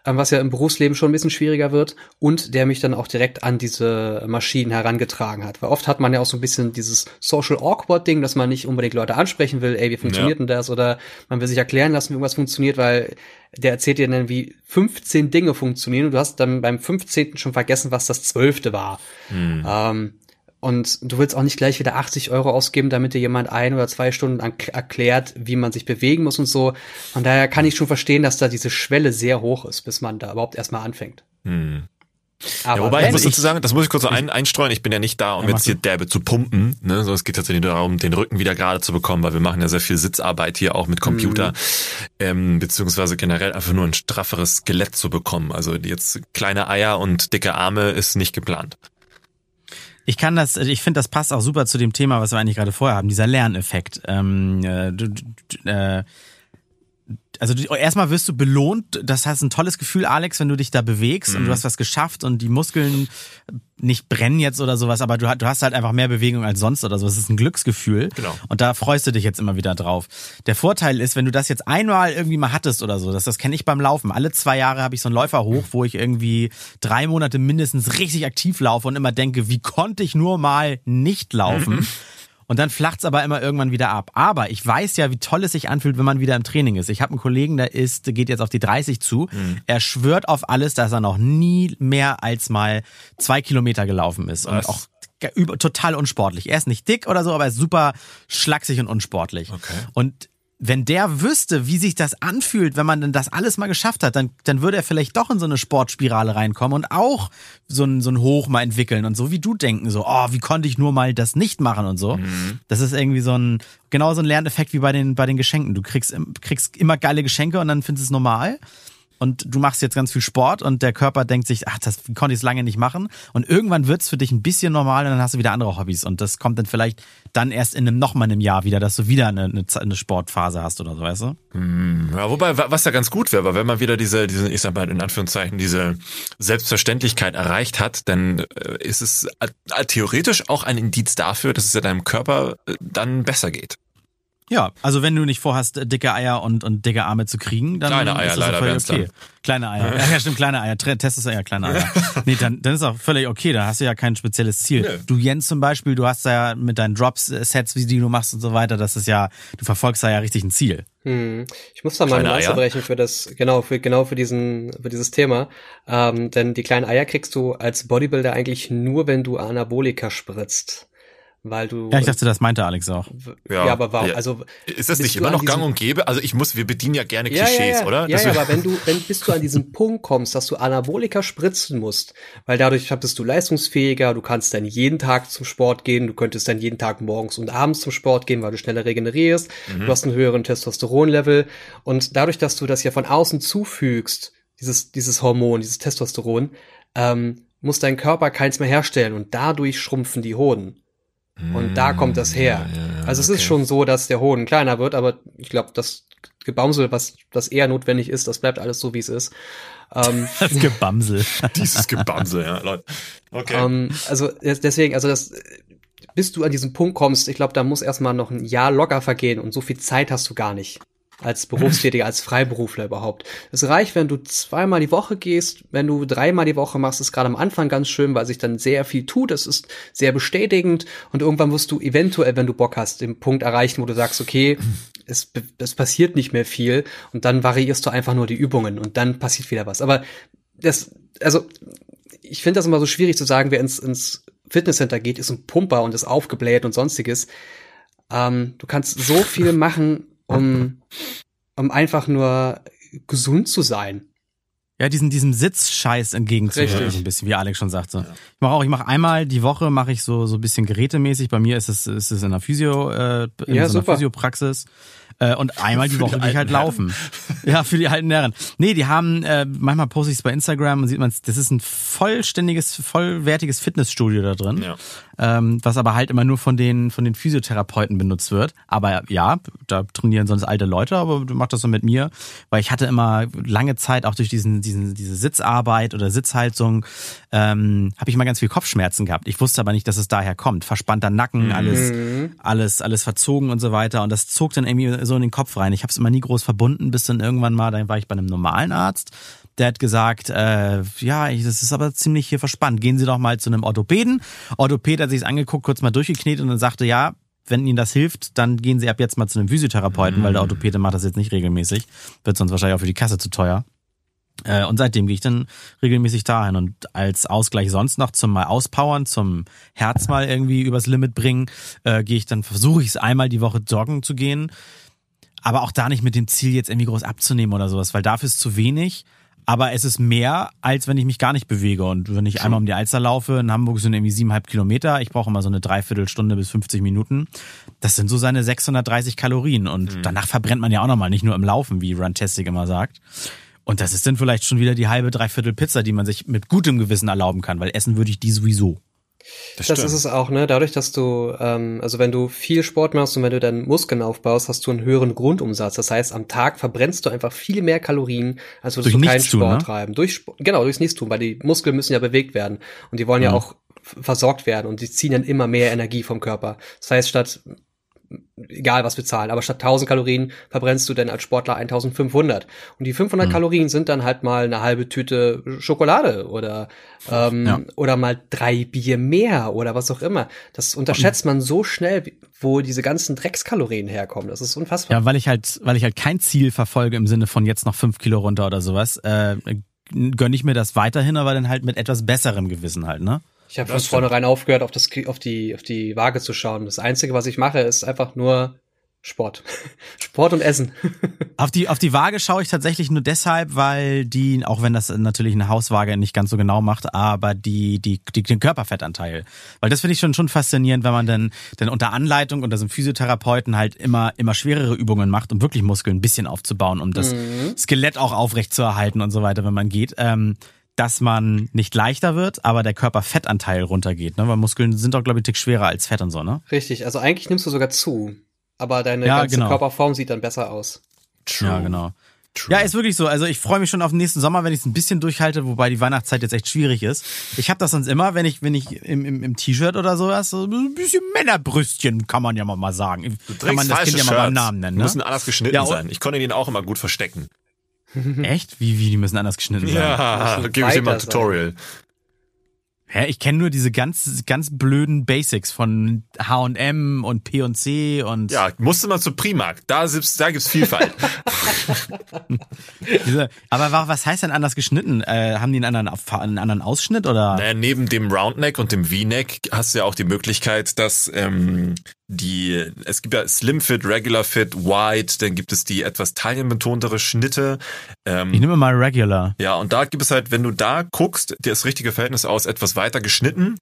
Ähm, was ja im Berufsleben schon ein bisschen schwieriger wird und der mich dann auch direkt an diese Maschinen herangetragen hat. Weil oft hat man ja auch so ein bisschen dieses Social Awkward Ding, dass man nicht unbedingt Leute ansprechen will, ey, wie funktioniert ja. denn das? Oder man will sich erklären lassen, wie irgendwas funktioniert, weil der erzählt dir dann, wie 15 Dinge funktionieren und du hast dann beim 15. schon vergessen, was das 12. war. Hm. Ähm, und du willst auch nicht gleich wieder 80 Euro ausgeben, damit dir jemand ein oder zwei Stunden erklärt, wie man sich bewegen muss und so. Von daher kann ich schon verstehen, dass da diese Schwelle sehr hoch ist, bis man da überhaupt erstmal anfängt. Hm. Aber ja, wobei, ich muss dazu sagen, das muss ich kurz so ein, einstreuen, ich bin ja nicht da, um ja, jetzt hier derbe zu pumpen, ne, so, es geht tatsächlich darum, den Rücken wieder gerade zu bekommen, weil wir machen ja sehr viel Sitzarbeit hier auch mit Computer, mhm. ähm, beziehungsweise generell einfach nur ein strafferes Skelett zu bekommen, also jetzt kleine Eier und dicke Arme ist nicht geplant. Ich kann das, ich finde, das passt auch super zu dem Thema, was wir eigentlich gerade vorher haben, dieser Lerneffekt. Ähm, äh, äh, also du, erstmal wirst du belohnt, das heißt ein tolles Gefühl, Alex, wenn du dich da bewegst mhm. und du mhm. hast was geschafft und die Muskeln nicht brennen jetzt oder sowas, aber du, du hast halt einfach mehr Bewegung als sonst oder so. Es ist ein Glücksgefühl. Genau. Und da freust du dich jetzt immer wieder drauf. Der Vorteil ist, wenn du das jetzt einmal irgendwie mal hattest oder so, das, das kenne ich beim Laufen. Alle zwei Jahre habe ich so einen Läufer hoch, wo ich irgendwie drei Monate mindestens richtig aktiv laufe und immer denke, wie konnte ich nur mal nicht laufen? Und dann flacht's aber immer irgendwann wieder ab. Aber ich weiß ja, wie toll es sich anfühlt, wenn man wieder im Training ist. Ich habe einen Kollegen, der ist, geht jetzt auf die 30 zu. Mhm. Er schwört auf alles, dass er noch nie mehr als mal zwei Kilometer gelaufen ist. Was? Und auch total unsportlich. Er ist nicht dick oder so, aber er ist super schlaksig und unsportlich. Okay. Und wenn der wüsste, wie sich das anfühlt, wenn man denn das alles mal geschafft hat, dann, dann würde er vielleicht doch in so eine Sportspirale reinkommen und auch so ein, so ein Hoch mal entwickeln und so wie du denken, so, oh, wie konnte ich nur mal das nicht machen und so. Mhm. Das ist irgendwie so ein, genau so ein Lerneffekt wie bei den, bei den Geschenken. Du kriegst, kriegst immer geile Geschenke und dann findest du es normal und du machst jetzt ganz viel Sport und der Körper denkt sich, ach, das konnte ich lange nicht machen. Und irgendwann wird's für dich ein bisschen normal und dann hast du wieder andere Hobbys. Und das kommt dann vielleicht dann erst in einem nochmal einem Jahr wieder, dass du wieder eine, eine, eine Sportphase hast oder so, weißt du? Hm, ja, wobei, was ja ganz gut wäre, weil wenn man wieder diese, diese, ich sag mal in Anführungszeichen, diese Selbstverständlichkeit erreicht hat, dann äh, ist es theoretisch auch ein Indiz dafür, dass es ja deinem Körper äh, dann besser geht. Ja, also wenn du nicht vorhast, dicke Eier und, und dicke Arme zu kriegen, dann kleine Eier, ist das leider völlig okay. Dann. Kleine Eier. Ja, stimmt, kleine Eier. Testest du ja kleine Eier. nee, dann, dann ist auch völlig okay, da hast du ja kein spezielles Ziel. Nee. Du Jens zum Beispiel, du hast ja mit deinen Drops-Sets, wie die du machst und so weiter, das ist ja, du verfolgst da ja richtig ein Ziel. Hm. Ich muss da mal eine Lanze brechen für das, genau, für, genau für diesen, für dieses Thema. Ähm, denn die kleinen Eier kriegst du als Bodybuilder eigentlich nur, wenn du Anabolika spritzt weil du. Ja, ich dachte, das meinte Alex auch. Ja, ja aber warum? Ja. Also ist das nicht immer noch Gang und Gäbe? Also ich muss, wir bedienen ja gerne Klischees, ja, ja, oder? Ja, ja, aber wenn du, wenn bis du an diesen Punkt kommst, dass du Anabolika spritzen musst, weil dadurch bist du leistungsfähiger, du kannst dann jeden Tag zum Sport gehen, du könntest dann jeden Tag morgens und abends zum Sport gehen, weil du schneller regenerierst, mhm. du hast einen höheren Testosteronlevel und dadurch, dass du das ja von außen zufügst, dieses dieses Hormon, dieses Testosteron, ähm, muss dein Körper keins mehr herstellen und dadurch schrumpfen die Hoden. Und da kommt das her. Ja, ja, also es okay. ist schon so, dass der Hoden kleiner wird, aber ich glaube, das Gebamsel, was, was eher notwendig ist, das bleibt alles so, wie es ist. Ähm, das Gebamsel. Dieses Gebamsel, ja, Leute. Okay. Ähm, also deswegen, also das, bis du an diesen Punkt kommst, ich glaube, da muss erstmal noch ein Jahr locker vergehen und so viel Zeit hast du gar nicht als Berufstätiger, als Freiberufler überhaupt. Es reicht, wenn du zweimal die Woche gehst, wenn du dreimal die Woche machst, ist gerade am Anfang ganz schön, weil sich dann sehr viel tut. Es ist sehr bestätigend und irgendwann wirst du eventuell, wenn du Bock hast, den Punkt erreichen, wo du sagst, okay, es, es passiert nicht mehr viel und dann variierst du einfach nur die Übungen und dann passiert wieder was. Aber das, also ich finde das immer so schwierig zu sagen, wer ins, ins Fitnesscenter geht, ist ein Pumper und ist aufgebläht und sonstiges. Ähm, du kannst so viel machen, um, um einfach nur gesund zu sein. Ja, diesen, diesem Sitzscheiß entgegenzuwirken, so ein bisschen, wie Alex schon sagte. Ja. Ich mache auch, ich mache einmal die Woche, mache ich so, so ein bisschen gerätemäßig. Bei mir ist es, ist es in der Physio, äh, in ja, so einer Physiopraxis. Äh, und einmal die Woche gehe ich halt laufen. ja, für die alten Herren. Nee, die haben, äh, manchmal poste ich es bei Instagram und sieht man, das ist ein vollständiges, vollwertiges Fitnessstudio da drin. Ja. Ähm, was aber halt immer nur von den, von den Physiotherapeuten benutzt wird. Aber ja, da trainieren sonst alte Leute, aber du machst das so mit mir, weil ich hatte immer lange Zeit auch durch diesen, diesen, diese Sitzarbeit oder Sitzhaltung, ähm, habe ich immer ganz viel Kopfschmerzen gehabt. Ich wusste aber nicht, dass es daher kommt. Verspannter Nacken, alles, mhm. alles, alles verzogen und so weiter. Und das zog dann irgendwie so in den Kopf rein. Ich habe es immer nie groß verbunden, bis dann irgendwann mal, dann war ich bei einem normalen Arzt. Der hat gesagt, äh, ja, das ist aber ziemlich hier verspannt. Gehen Sie doch mal zu einem Orthopäden. Orthopäd hat sich angeguckt, kurz mal durchgeknetet und dann sagte, ja, wenn Ihnen das hilft, dann gehen Sie ab jetzt mal zu einem Physiotherapeuten, mhm. weil der mhm. Orthopäde macht das jetzt nicht regelmäßig. Wird sonst wahrscheinlich auch für die Kasse zu teuer. Äh, und seitdem gehe ich dann regelmäßig dahin und als Ausgleich sonst noch zum mal auspowern, zum Herz mal irgendwie übers Limit bringen, äh, gehe ich dann versuche ich es einmal die Woche joggen zu gehen, aber auch da nicht mit dem Ziel jetzt irgendwie groß abzunehmen oder sowas, weil dafür ist zu wenig. Aber es ist mehr, als wenn ich mich gar nicht bewege. Und wenn ich einmal um die Alster laufe, in Hamburg sind irgendwie siebeneinhalb Kilometer, ich brauche immer so eine Dreiviertelstunde bis 50 Minuten. Das sind so seine 630 Kalorien. Und mhm. danach verbrennt man ja auch nochmal, nicht nur im Laufen, wie Runtastic immer sagt. Und das ist dann vielleicht schon wieder die halbe, dreiviertel Pizza, die man sich mit gutem Gewissen erlauben kann, weil essen würde ich die sowieso. Das, das ist es auch, ne? Dadurch, dass du, ähm, also wenn du viel Sport machst und wenn du dann Muskeln aufbaust, hast du einen höheren Grundumsatz. Das heißt, am Tag verbrennst du einfach viel mehr Kalorien, als würdest durch du keinen Sport ne? treiben. Durch, genau, durchs Nichtstun, weil die Muskeln müssen ja bewegt werden. Und die wollen ja, ja auch versorgt werden und die ziehen dann immer mehr Energie vom Körper. Das heißt, statt egal was wir zahlen, aber statt 1000 Kalorien verbrennst du dann als Sportler 1500. Und die 500 mhm. Kalorien sind dann halt mal eine halbe Tüte Schokolade oder, ähm, ja. oder mal drei Bier mehr oder was auch immer. Das unterschätzt man so schnell, wo diese ganzen Dreckskalorien herkommen. Das ist unfassbar. Ja, weil ich halt, weil ich halt kein Ziel verfolge im Sinne von jetzt noch fünf Kilo runter oder sowas, äh, gönne ich mir das weiterhin, aber dann halt mit etwas besserem Gewissen halt, ne? Ich habe von vornherein aufgehört, auf, das, auf, die, auf die Waage zu schauen. Das Einzige, was ich mache, ist einfach nur Sport. Sport und Essen. auf die, auf die Waage schaue ich tatsächlich nur deshalb, weil die, auch wenn das natürlich eine Hauswaage nicht ganz so genau macht, aber die, die, die den Körperfettanteil. Weil das finde ich schon, schon faszinierend, wenn man dann, dann unter Anleitung unter so einem Physiotherapeuten halt immer, immer schwerere Übungen macht, um wirklich Muskeln ein bisschen aufzubauen, um das mhm. Skelett auch aufrecht zu erhalten und so weiter, wenn man geht. Ähm, dass man nicht leichter wird, aber der Körperfettanteil runtergeht, ne? Weil Muskeln sind doch, glaube ich, tick schwerer als Fett und so, ne? Richtig, also eigentlich nimmst du sogar zu, aber deine ja, ganze genau. Körperform sieht dann besser aus. True. Ja, genau. True. Ja, ist wirklich so. Also ich freue mich schon auf den nächsten Sommer, wenn ich es ein bisschen durchhalte, wobei die Weihnachtszeit jetzt echt schwierig ist. Ich habe das sonst immer, wenn ich, wenn ich im, im, im T-Shirt oder sowas, so ein bisschen Männerbrüstchen, kann man ja mal sagen. Du kann man das Kind ja mal beim Namen nennen. Ne? Die müssen anders geschnitten ja, sein. Ich konnte den auch immer gut verstecken. Echt? Wie, wie, die müssen anders geschnitten sein? Ja, da gebe ich dir mal ein Tutorial. Hä, ich kenne nur diese ganz, ganz blöden Basics von H&M und P&C und... Ja, musste mal zu Primark. Da gibt's, da gibt's Vielfalt. diese, aber was heißt denn anders geschnitten? Äh, haben die einen anderen, einen anderen Ausschnitt oder? Naja, neben dem Roundneck und dem V-Neck hast du ja auch die Möglichkeit, dass ähm, die, es gibt ja Slim Fit, Regular Fit, Wide, dann gibt es die etwas taillenbetontere Schnitte. Ähm, ich nehme mal Regular. Ja, und da gibt es halt, wenn du da guckst, das richtige Verhältnis aus etwas weiter geschnitten,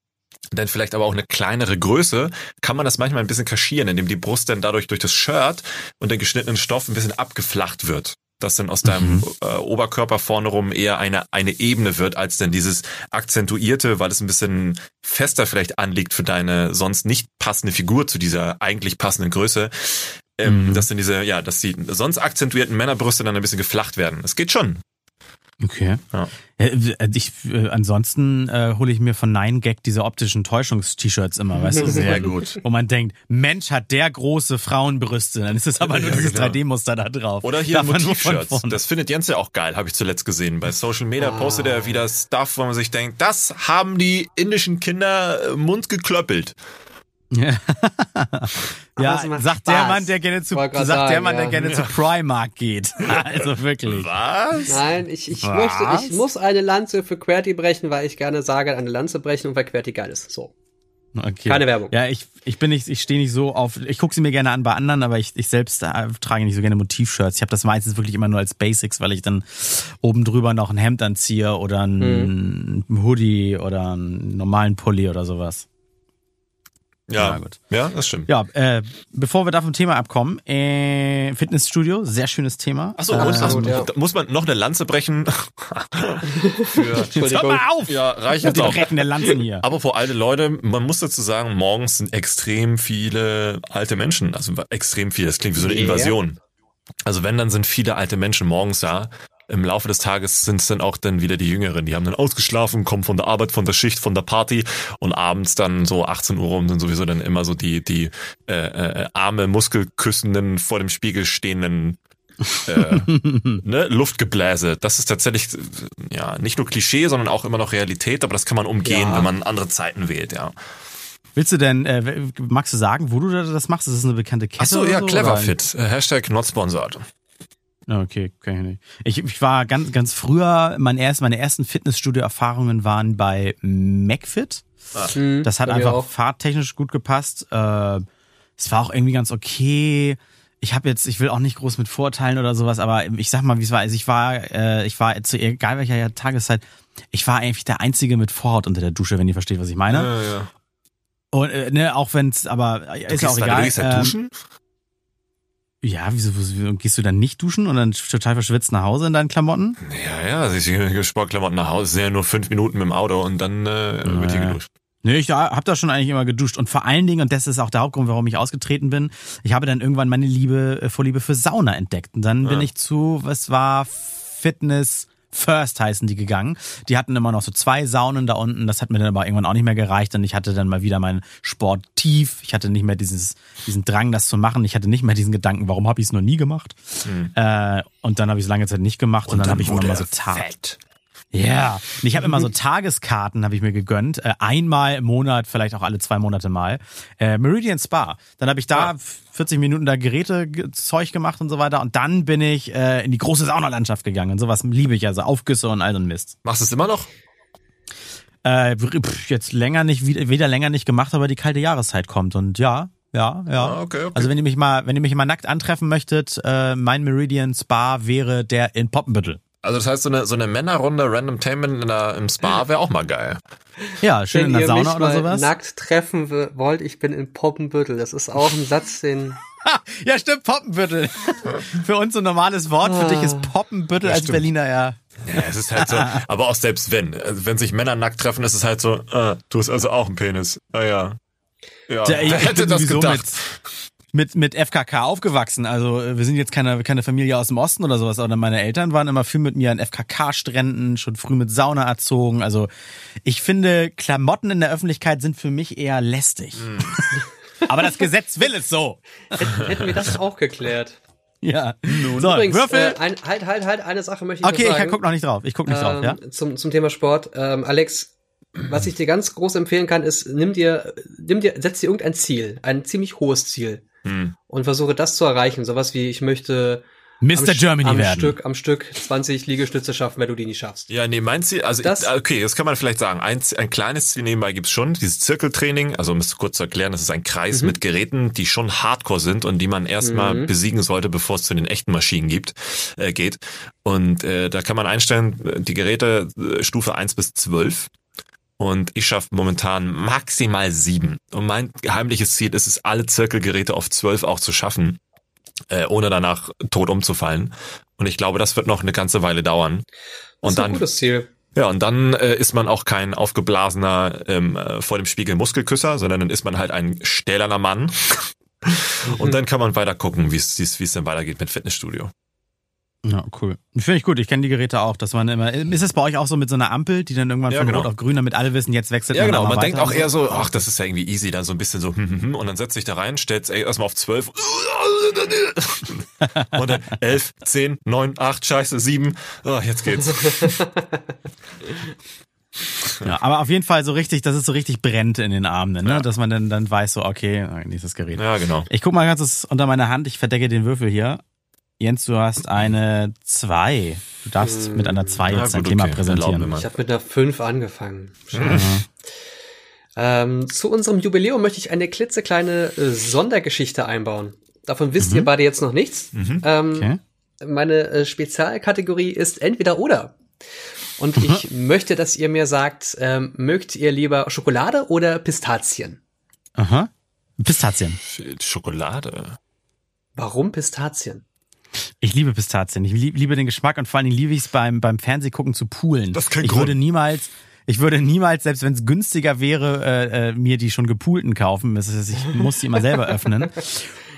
dann vielleicht aber auch eine kleinere Größe, kann man das manchmal ein bisschen kaschieren, indem die Brust dann dadurch durch das Shirt und den geschnittenen Stoff ein bisschen abgeflacht wird dass dann aus deinem mhm. äh, Oberkörper vorne rum eher eine, eine Ebene wird, als dann dieses akzentuierte, weil es ein bisschen fester vielleicht anliegt für deine sonst nicht passende Figur zu dieser eigentlich passenden Größe. Ähm, mhm. Dass dann diese, ja, dass die sonst akzentuierten Männerbrüste dann ein bisschen geflacht werden. Es geht schon. Okay. Ja. Äh, ich, äh, ansonsten äh, hole ich mir von Nine Gag diese optischen Täuschungs-T-Shirts immer, weißt du? Sehr gut. Wo man denkt, Mensch hat der große Frauenbrüste, dann ist es aber nur dieses genau. 3D-Muster da drauf. Oder hier Motiv-Shirts. Das findet Jens ja auch geil, habe ich zuletzt gesehen. Bei Social Media ah. postet er wieder Stuff, wo man sich denkt, das haben die indischen Kinder äh, Mund geklöppelt. Ja, sagt der Mann, der gerne zu, sagt sagen, der Mann, der gerne ja. zu Primark geht. Also wirklich. Was? Nein, ich, ich möchte, ich muss eine Lanze für QWERTY brechen, weil ich gerne sage, eine Lanze brechen und weil QWERTY geil ist. So. Okay. Keine Werbung. Ja, ich, ich bin nicht, ich stehe nicht so auf, ich gucke sie mir gerne an bei anderen, aber ich, ich selbst äh, trage nicht so gerne Motivshirts. Ich habe das meistens wirklich immer nur als Basics, weil ich dann oben drüber noch ein Hemd anziehe oder ein, Mhm. Hoodie oder einen normalen Pulli oder sowas. Ja, Ja, gut. ja, das stimmt. Ja, äh, bevor wir da vom Thema abkommen, äh, Fitnessstudio, sehr schönes Thema. Achso, äh, gut, ja. da muss man noch eine Lanze brechen. Für, Hör mal auf! ja, reicht Die jetzt auch. brechende Lanzen hier. Aber vor alte Leute, man muss dazu sagen, morgens sind extrem viele alte Menschen. Also extrem viele. Das klingt wie so eine. Invasion. Also wenn, dann sind viele alte Menschen morgens da. Im Laufe des Tages sind es dann auch dann wieder die Jüngeren. Die haben dann ausgeschlafen, kommen von der Arbeit, von der Schicht, von der Party und abends dann so 18 Uhr rum sind sowieso dann immer so die, die äh, äh, arme, muskelküssenden, vor dem Spiegel stehenden äh, ne, Luftgebläse. Das ist tatsächlich äh, ja nicht nur Klischee, sondern auch immer noch Realität, aber das kann man umgehen, Ja. wenn man andere Zeiten wählt, ja. Willst du denn, äh, magst du sagen, wo du das machst? Ist das eine bekannte Kette? Achso, ja, so, clever oder? fit. Äh, Hashtag not sponsored. Ah, Okay, kann ich nicht. Ich, ich war ganz, ganz früher, mein erst, meine ersten Fitnessstudio-Erfahrungen waren bei McFit. Mhm, Das hat einfach auch. fahrtechnisch gut gepasst. Äh, es war auch irgendwie ganz okay. Ich habe jetzt, ich will auch nicht groß mit Vorteilen oder sowas, aber ich sag mal, wie es war. Also ich war, äh, ich war zu egal welcher Tageszeit, ich war eigentlich der Einzige mit Vorhaut unter der Dusche, wenn ihr versteht, was ich meine. Ja, ja. Und äh, ne, auch wenn es, aber Du ist ja auch egal. Du gehst halt Ähm, duschen? Ja, wieso, wieso gehst du dann nicht duschen und dann total verschwitzt nach Hause in deinen Klamotten? Ja, ja, also ich gehe Sportklamotten nach Hause, sind ja nur fünf Minuten mit dem Auto und dann äh, wird hier Ja. geduscht. Nee, ich habe da schon eigentlich immer geduscht und vor allen Dingen, und das ist auch der Hauptgrund, warum ich ausgetreten bin, ich habe dann irgendwann meine Liebe, äh, Vorliebe für Sauna entdeckt. Und dann bin Ja. ich zu, was war Fitness First heißen die gegangen. Die hatten immer noch so zwei Saunen da unten. Das hat mir dann aber irgendwann auch nicht mehr gereicht. Und ich hatte dann mal wieder meinen Sport tief. Ich hatte nicht mehr dieses, diesen Drang, das zu machen. Ich hatte nicht mehr diesen Gedanken, warum habe ich es noch nie gemacht. Äh, und dann habe ich es lange Zeit nicht gemacht. Und, dann, habe ich immer mal so Tag. fett. Ja, und ich habe immer so Tageskarten, habe ich mir gegönnt. Äh, einmal im Monat, vielleicht auch alle zwei Monate mal. Äh, Meridian Spa. Dann habe ich da 40 Minuten da Geräte, ge- Zeug gemacht und so weiter. Und dann bin ich äh, in die große Saunalandschaft gegangen. Und sowas liebe ich, also Aufgüsse und all so ein Mist. Machst du es immer noch? Äh, jetzt länger nicht, wieder, wieder länger nicht gemacht, aber die kalte Jahreszeit kommt. Und ja, ja, ja. Ah, okay, okay. Also wenn ihr mich mal, wenn ihr mich mal nackt antreffen möchtet, äh, mein Meridian Spa wäre der in Poppenbüttel. Also das heißt, so eine, so eine Männerrunde Random Tainment in der, im Spa wäre auch mal geil. Ja, schön Wenn in der ihr Sauna mich oder mal sowas. nackt treffen wollt, ich bin in Poppenbüttel. Das ist auch ein Satz, den Ja, stimmt, Poppenbüttel. Für uns so ein normales Wort, für dich ist Poppenbüttel Ja, als stimmt. Berliner ja. Ja, es ist halt so, aber auch selbst wenn, also wenn sich Männer nackt treffen, ist es halt so, äh, du hast also auch einen Penis. Ah ja. Ja, Der, ich hätte das gedacht? Mit, mit, mit FKK aufgewachsen. Also äh, wir sind jetzt keine, keine Familie aus dem Osten oder sowas, aber meine Eltern waren immer viel mit mir an FKK-Stränden, schon früh mit Sauna erzogen. Also ich finde, Klamotten in der Öffentlichkeit sind für mich eher lästig. Hm. aber das Gesetz will es so. hätten wir das auch geklärt. Ja. So, Übrigens, Würfel. Äh, ein, halt, halt, halt, eine Sache möchte ich okay, noch ich sagen. guck noch nicht drauf. Ich guck nicht drauf, ja. ähm, zum, zum Thema Sport. Ähm, Alex, was ich dir ganz groß empfehlen kann, ist, nimm dir, nimm dir, setz dir irgendein Ziel, ein ziemlich hohes Ziel. Hm. Und versuche das zu erreichen. Sowas wie, ich möchte Mr. am, Germany am werden. Stück, am Stück 20 Liegestütze schaffen, wenn du die nicht schaffst. Ja, nee, mein Ziel, also Das- ich, okay, das kann man vielleicht sagen. Ein, ein kleines Ziel nebenbei gibt's schon, dieses Zirkeltraining, also um es kurz zu erklären, das ist ein Kreis Mhm. mit Geräten, die schon hardcore sind und die man erstmal Mhm. besiegen sollte, bevor es zu den echten Maschinen gibt, äh, geht. Und äh, da kann man einstellen, äh, die Geräte äh, Stufe 1 bis 12. Und ich schaffe momentan maximal sieben. Und mein heimliches Ziel ist es, alle Zirkelgeräte auf 12 auch zu schaffen, äh, ohne danach tot umzufallen. Und ich glaube, das wird noch eine ganze Weile dauern. Das Und ist ein dann gutes Ziel. ja, und dann äh, ist man auch kein aufgeblasener ähm, äh, vor dem Spiegel Muskelküsser, sondern dann ist man halt ein stählerner Mann. und dann kann man weiter gucken, wie es dann weitergeht mit Fitnessstudio. Ja, cool. Finde ich gut. Ich kenne die Geräte auch, dass man immer. Ist es bei euch auch so mit so einer Ampel, die dann irgendwann Ja, von genau. Rot auf Grün, damit alle wissen, jetzt wechselt Ja, man genau. auch mal Man denkt auch eher so, ach, das ist ja irgendwie easy, dann so ein bisschen so, hm, hm, hm, und dann setzt sich da rein, stellt erstmal auf 12 und dann 11, 10, 9, 8, scheiße, 7, oh, jetzt geht's. Ja, aber auf jeden Fall so richtig, dass es so richtig brennt in den Armen, ne? Dass man dann, dann weiß so, okay, nächstes Gerät. Ja, genau. Ich guck mal ganz unter meiner Hand, ich verdecke den Würfel hier. Jens, du hast eine 2. Du darfst mit einer 2 Ja, jetzt dein Thema okay. Präsentieren. Ich habe mit einer 5 angefangen. Mhm. Ähm, zu unserem Jubiläum möchte ich eine klitzekleine äh, Sondergeschichte einbauen. Davon wisst mhm. ihr beide jetzt noch nichts. Mhm. Ähm, okay. Meine äh, Spezialkategorie ist entweder oder. Und mhm. ich möchte, dass ihr mir sagt, ähm, mögt ihr lieber Schokolade oder Pistazien? Aha. Pistazien. Schokolade. Warum Pistazien? Ich liebe Pistazien. Ich liebe den Geschmack und vor allen Dingen liebe ich es beim, beim Fernsehgucken zu poolen. Das kein ich Grund. würde niemals, ich würde niemals, selbst wenn es günstiger wäre, äh, äh, mir die schon gepoolten kaufen. Ich muss die immer selber öffnen.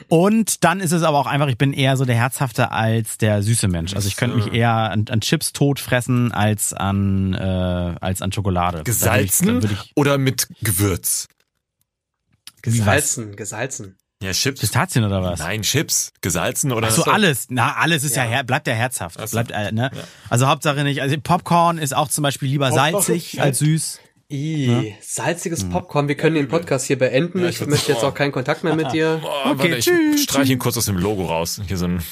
Und dann ist es aber auch einfach, ich bin eher so der herzhafte als der süße Mensch. Also ich könnte mich eher an, an Chips tot fressen als an äh, als an Schokolade. Gesalzen ich, ich, oder mit Gewürz? Gesalzen, gesalzen. Ja, Chips. Pistazien oder was? Nein, Chips. Gesalzen oder Ach so, alles. Na, alles ist ja, ja bleibt ja herzhaft. Bleibt, äh, ne? Ja. Also Hauptsache nicht. Also Popcorn ist auch zum Beispiel lieber salzig als süß. I, ja? salziges hm. Popcorn. Wir können den Podcast hier beenden. Ja, ich, ich möchte jetzt auch keinen Kontakt mehr mit dir. Boah, okay, warte, ich tschüss, streich ihn kurz aus dem Logo raus. Hier so ein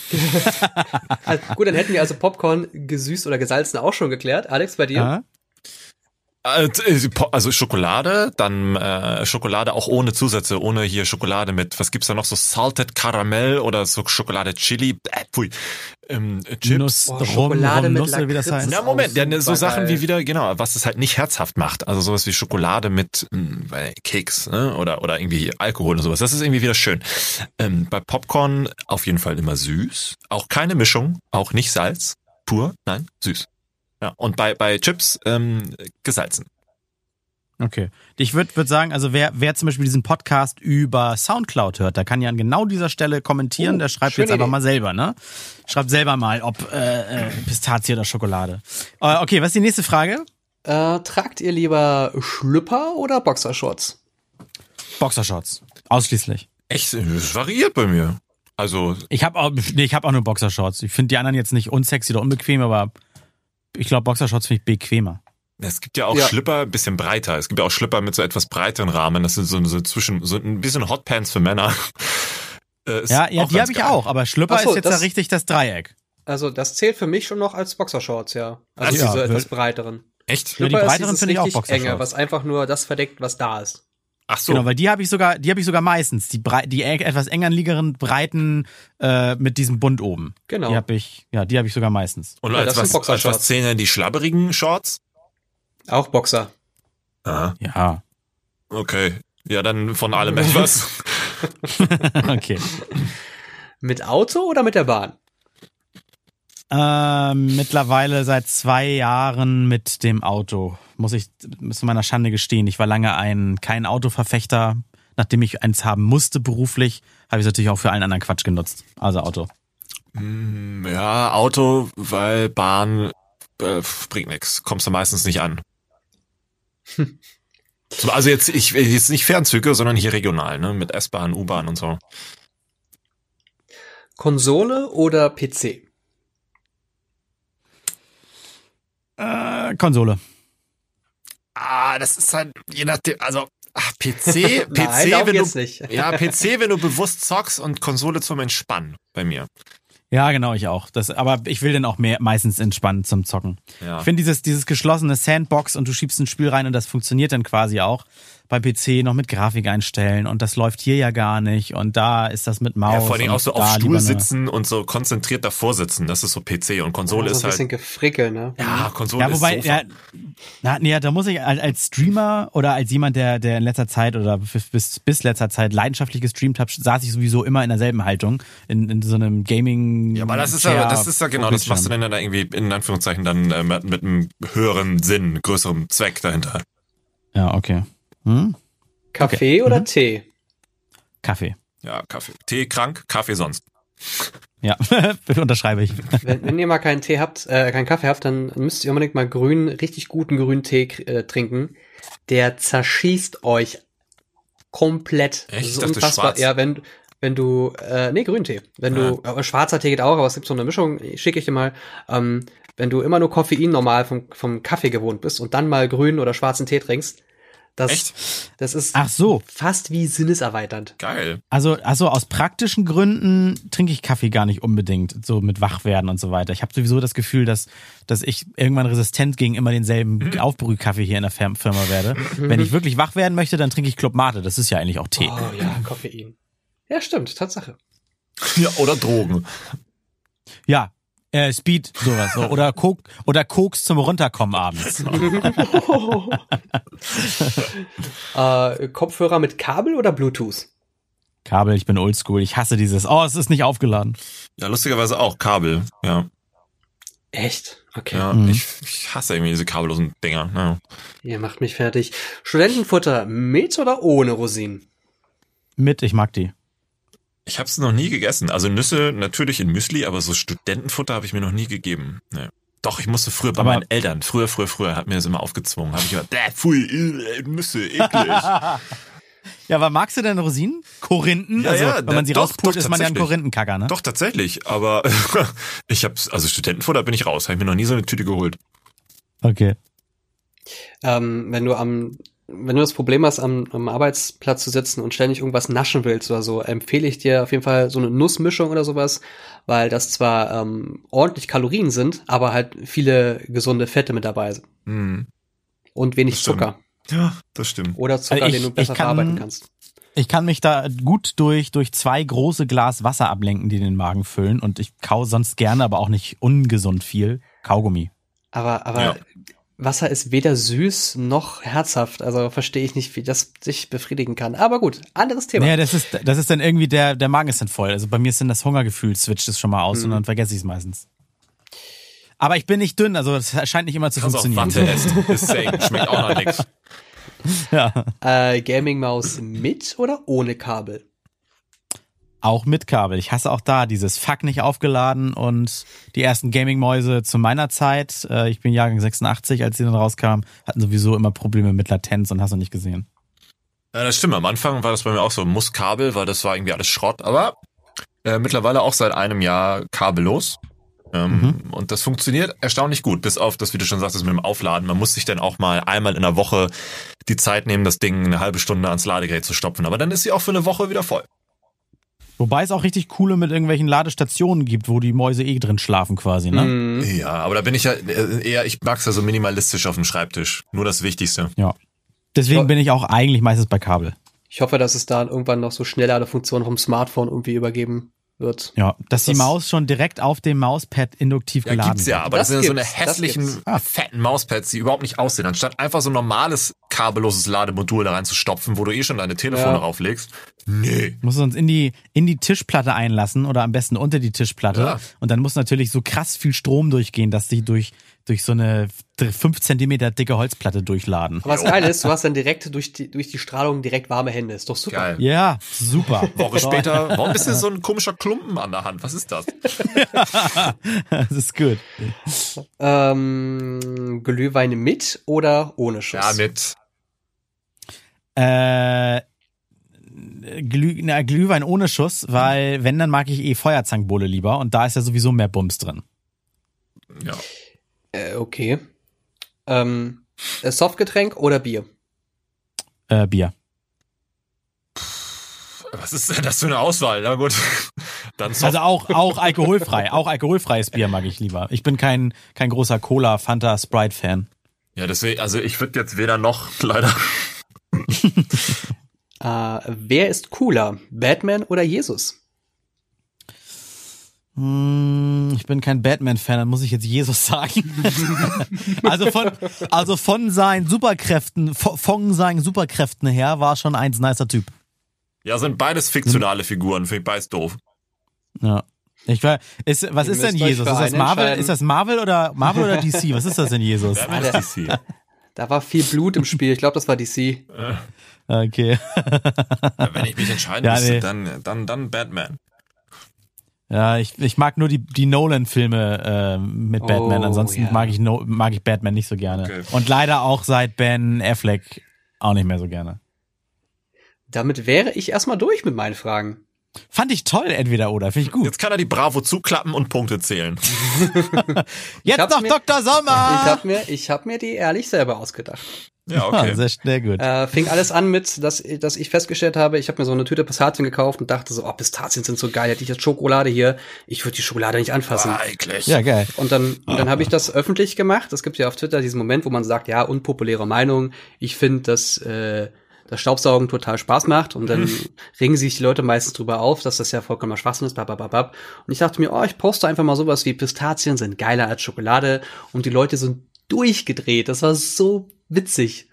also, gut, dann hätten wir also Popcorn gesüßt oder gesalzen auch schon geklärt. Alex, bei dir? Ja. Äh, also Schokolade, dann äh, Schokolade auch ohne Zusätze, ohne hier Schokolade mit, was gibt's da noch, so Salted Caramel oder so Schokolade Chili, äh, pfui, ähm, Chips. Nuss, oh, Schokolade rum, mit Nuss, wie das heißt. Na Moment, ja, so Sachen wie wieder, genau, was es halt nicht herzhaft macht, also sowas wie Schokolade mit mh, hm, Keks ne? oder, oder irgendwie Alkohol und sowas, das ist irgendwie wieder schön. Ähm, bei Popcorn auf jeden Fall immer süß, auch keine Mischung, auch nicht Salz, pur, nein, süß. Ja, und bei, bei Chips ähm, gesalzen. Okay. Ich würde würd sagen, also wer, wer zum Beispiel diesen Podcast über Soundcloud hört, der kann ja an genau dieser Stelle kommentieren. Oh, der schreibt jetzt einfach mal selber, ne? Schreibt selber mal, ob äh, äh, Pistazie oder Schokolade. Äh, okay, was ist die nächste Frage? Äh, tragt ihr lieber Schlüpper oder Boxershorts? Boxershorts. Ausschließlich. Echt? Es variiert bei mir. Also. Ich habe auch, nee, ich habe auch nur Boxershorts. Ich finde die anderen jetzt nicht unsexy oder unbequem, aber ich glaube, Boxershorts finde ich bequemer. Es gibt ja auch ja. Schlipper ein bisschen breiter. Es gibt ja auch Schlipper mit so etwas breiteren Rahmen. Das sind so, so zwischen, so ein bisschen Hotpants für Männer. Äh, ja, ja, die habe ich auch, aber Schlüpper so, ist jetzt das, da richtig das Dreieck. Also das zählt für mich schon noch als Boxershorts, ja. Also ja, diese etwas breiteren. Echt? Schlüpper ja, die breiteren finde ich auch Boxershorts. Enge, was einfach nur das verdeckt, was da ist. Ach so. Genau, weil die habe ich sogar, die habe ich sogar meistens. Die, brei die etwas eng anliegeren Breiten äh, mit diesem Bund oben. Genau. Die habe ich, ja, die habe ich sogar meistens. Und ja, als, was, als was zählen die schlabberigen Shorts? Auch Boxer. Aha. Ja. Okay. Ja, dann von allem etwas. okay. Mit Auto oder mit der Bahn? Äh, mittlerweile seit zwei Jahren mit dem Auto. Muss ich zu meiner Schande gestehen. Ich war lange ein kein Autoverfechter. Nachdem ich eins haben musste beruflich, habe ich es natürlich auch für allen anderen Quatsch genutzt. Also Auto. Mm, ja, Auto, weil Bahn äh, bringt nichts. Kommst du meistens nicht an. Hm. Also jetzt, ich jetzt nicht Fernzüge, sondern hier regional, ne? Mit S-Bahn, U-Bahn und so. Konsole oder PC? Äh, Konsole. Ah, das ist halt, je nachdem, also ach, PC, PC, Nein, wenn du, nicht. ja, PC, wenn du bewusst zockst und Konsole zum Entspannen bei mir. Ja, genau, ich auch. Das, aber ich will dann auch mehr, meistens entspannen zum Zocken. Ja. Ich finde dieses, dieses geschlossene Sandbox und du schiebst ein Spiel rein und das funktioniert dann quasi auch bei PC noch mit Grafik einstellen und das läuft hier ja gar nicht und da ist das mit Maus. Ja, vor allem auch so auf Stuhl sitzen und so konzentriert davor sitzen, das ist so PC und Konsole ja, so ist halt. ein bisschen gefrickel, ne? Ja, Konsole ja, wobei, ist ja, na, nee, da muss ich als Streamer oder als jemand, der, der in letzter Zeit oder bis, bis letzter Zeit leidenschaftlich gestreamt hat, saß ich sowieso immer in derselben Haltung, in, in so einem Gaming. Ja, aber das ist ja, das ist ja genau, das machst du dann da irgendwie in Anführungszeichen dann äh, mit, mit einem höheren Sinn, größerem Zweck dahinter. Ja, okay. Hm? Kaffee okay. oder mhm. Tee? Kaffee. Ja, Kaffee. Tee krank, Kaffee sonst. Ja, unterschreibe ich. Wenn, wenn, ihr mal keinen Tee habt, äh, keinen Kaffee habt, dann müsst ihr unbedingt mal grün, richtig guten grünen Tee äh, trinken. Der zerschießt euch komplett. Echt? Das ist unfassbar. Schwarz. Ja, wenn wenn du äh, nee Grüntee, wenn ja. du äh, schwarzer Tee geht auch, aber es gibt so eine Mischung. Schicke ich dir mal. Ähm, wenn du immer nur Koffein normal vom vom Kaffee gewohnt bist und dann mal grünen oder schwarzen Tee trinkst, Das, Echt? das ist Ach so. fast wie sinneserweiternd. Geil. Also, also aus praktischen Gründen trinke ich Kaffee gar nicht unbedingt, so mit Wachwerden und so weiter. Ich habe sowieso das Gefühl, dass, dass ich irgendwann resistent gegen immer denselben Aufbrühkaffee hier in der Firm- Firma werde. Wenn ich wirklich wach werden möchte, dann trinke ich Club Mate. Das ist ja eigentlich auch Tee. Oh ja, Koffein. Ja, stimmt, Tatsache. Ja, oder Drogen. Ja, äh, Speed, sowas. So. Oder, Kok oder Koks zum Runterkommen abends. äh, Kopfhörer mit Kabel oder Bluetooth? Kabel, ich bin oldschool. Ich hasse dieses. Oh, es ist nicht aufgeladen. Ja, lustigerweise auch Kabel. Ja, Echt? Okay. ja. Mhm. Ich, ich hasse irgendwie diese kabellosen Dinger. Ja. Ihr macht mich fertig. Studentenfutter mit oder ohne Rosinen? Mit, ich mag die. Ich habe es noch nie gegessen. Also Nüsse natürlich in Müsli, aber so Studentenfutter habe ich mir noch nie gegeben. Nee. Doch, ich musste früher bei Aber- meinen Eltern, früher, früher, früher, hat mir das immer aufgezwungen. Habe ich immer, äh, pfui, äh, Nüsse, eklig. Ja, aber magst du denn Rosinen? Korinthen? Ja, also, ja, wenn man sie doch, rauspult, doch, ist man ja ein. Korinthenkacker, ne? Doch, tatsächlich. Aber ich habe also Studentenfutter bin ich raus. Habe ich mir noch nie so eine Tüte geholt. Okay. Ähm, wenn du am, wenn du das Problem hast, am, am Arbeitsplatz zu sitzen und ständig irgendwas naschen willst oder so, empfehle ich dir auf jeden Fall so eine Nussmischung oder sowas, weil das zwar ähm, ordentlich Kalorien sind, aber halt viele gesunde Fette mit dabei sind. Hm. Und wenig. Zucker. Ja, das stimmt. Oder Zucker, Also ich- den du besser kann- verarbeiten kannst. Ich kann mich da gut durch, durch zwei große Glas Wasser ablenken, die den Magen füllen. Und ich kau sonst gerne, aber auch nicht ungesund viel. Kaugummi. Aber, aber Ja. Wasser ist weder süß noch herzhaft. Also verstehe ich nicht, wie das sich befriedigen kann. Aber gut, anderes Thema. Naja, das ist, das ist dann irgendwie, der, der Magen ist dann voll. Also bei mir ist dann das Hungergefühl, switcht es schon mal aus und dann vergesse ich es meistens. Aber ich bin nicht dünn, also das scheint nicht immer zu Kannst auch funktionieren. Watte essen. Ist safe. Schmeckt auch noch nix. Ja. Äh, Gaming-Maus mit oder ohne Kabel? Auch mit Kabel. Ich hasse auch da dieses Fuck nicht aufgeladen und die ersten Gaming-Mäuse zu meiner Zeit, äh, ich bin Jahrgang 86, als die dann rauskamen, hatten sowieso immer Probleme mit Latenz und hast du nicht gesehen. Ja, das stimmt. Am Anfang war das bei mir auch so, muss Kabel, weil das war irgendwie alles Schrott. Aber äh, mittlerweile auch seit einem Jahr kabellos. Ähm, Und das funktioniert erstaunlich gut, bis auf das, wie du schon sagtest, mit dem Aufladen. Man muss sich dann auch mal einmal in der Woche die Zeit nehmen, das Ding eine halbe Stunde ans Ladegerät zu stopfen. Aber dann ist sie auch für eine Woche wieder voll. Wobei es auch richtig coole mit irgendwelchen Ladestationen gibt, wo die Mäuse eh drin schlafen quasi, ne? Mhm. Ja, aber da bin ich ja äh, eher, ich mag's ja so minimalistisch auf dem Schreibtisch. Nur das Wichtigste. Ja. Deswegen bin ich auch eigentlich meistens bei Kabel. Ich hoffe, dass es da irgendwann noch so Schnellladefunktionen vom Smartphone irgendwie übergeben wird. Ja, dass die Das- Maus schon direkt auf dem Mauspad induktiv Ja, geladen gibt's ja, wird. aber das, Das sind so eine hässlichen. Ah. fetten Mauspads, die überhaupt nicht aussehen. Anstatt einfach so ein normales kabelloses Lademodul da reinzustopfen, wo du eh schon deine Telefone Ja. rauflegst. Nee. Muss uns in die, in die Tischplatte einlassen oder am besten unter die Tischplatte. Ja. Und dann muss natürlich so krass viel Strom durchgehen, dass die durch, durch so eine 5 Zentimeter dicke Holzplatte durchladen. Aber das Geile ist, du hast dann direkt durch die, durch die Strahlung direkt warme Hände. Ist doch super. Geil. Ja, super. Woche später, warum ist denn so ein komischer Klumpen an der Hand? Was ist das? das ist gut. Ähm, Glühwein mit oder ohne Schuss? Ja, mit. Äh, Glüh, na, Glühwein ohne Schuss, weil wenn, dann mag ich eh Feuerzangenbowle lieber und da ist ja sowieso mehr Bums drin. Ja. Äh, okay. Ähm, äh, Softgetränk oder Bier? Äh, Bier. Was ist denn das für eine Auswahl? Na gut. Dann Soft Also auch, auch alkoholfrei. Auch alkoholfreies Bier mag ich lieber. Ich bin kein, kein großer Cola, Fanta, Sprite-Fan. Ja, deswegen, also ich würde jetzt weder noch, leider. Äh, wer ist cooler? Batman oder Jesus? Hm, ich bin kein Batman-Fan, dann muss ich jetzt Jesus sagen. also von, also von seinen Superkräften, von, seinen Superkräften her war schon eins nicer Typ. Ja, sind beides fiktionale Figuren, finde ich beides doof. Ja. Ich war, ist, was Ihr ist denn Jesus? Ist das Marvel? Ist das Marvel oder Marvel oder DC? Was ist das denn Jesus? Das hier? Da war viel Blut im Spiel. Ich glaube, das war DC. Okay. Ja, wenn ich mich entscheiden Ja, müsste, nee. dann, dann, dann Batman. Ja, ich, ich mag nur die, die Nolan-Filme äh, mit Oh, Batman. Ansonsten ja. mag, ich no, mag ich Batman nicht so gerne. Okay. Und leider auch seit Ben Affleck auch nicht mehr so gerne. Damit wäre ich erstmal durch mit meinen Fragen. Fand ich toll, entweder oder. Finde ich gut. Jetzt kann er die Bravo zuklappen und Punkte zählen. Jetzt noch mir- Dr. Sommer! Ich habe mir, ich hab mir die ehrlich selber ausgedacht. Ja, okay. sehr schnell gut. Äh, fing alles an mit, dass, dass ich festgestellt habe, ich habe mir so eine Tüte Pistazien gekauft und dachte so, oh, Pistazien sind so geil, hätte ich jetzt Schokolade hier, ich würde die Schokolade nicht anfassen. Ah, eklig. Ja, geil. Und dann, und dann habe ich das öffentlich gemacht. Es gibt ja auf Twitter diesen Moment, wo man sagt, ja, unpopuläre Meinung. Ich finde, dass äh, das Staubsaugen total Spaß macht. Und dann regen sich die Leute meistens drüber auf, dass das ja vollkommener Schwachsinn ist. Babababab. Und ich dachte mir, oh, ich poste einfach mal sowas wie Pistazien sind geiler als Schokolade. Und die Leute sind durchgedreht. Das war so witzig.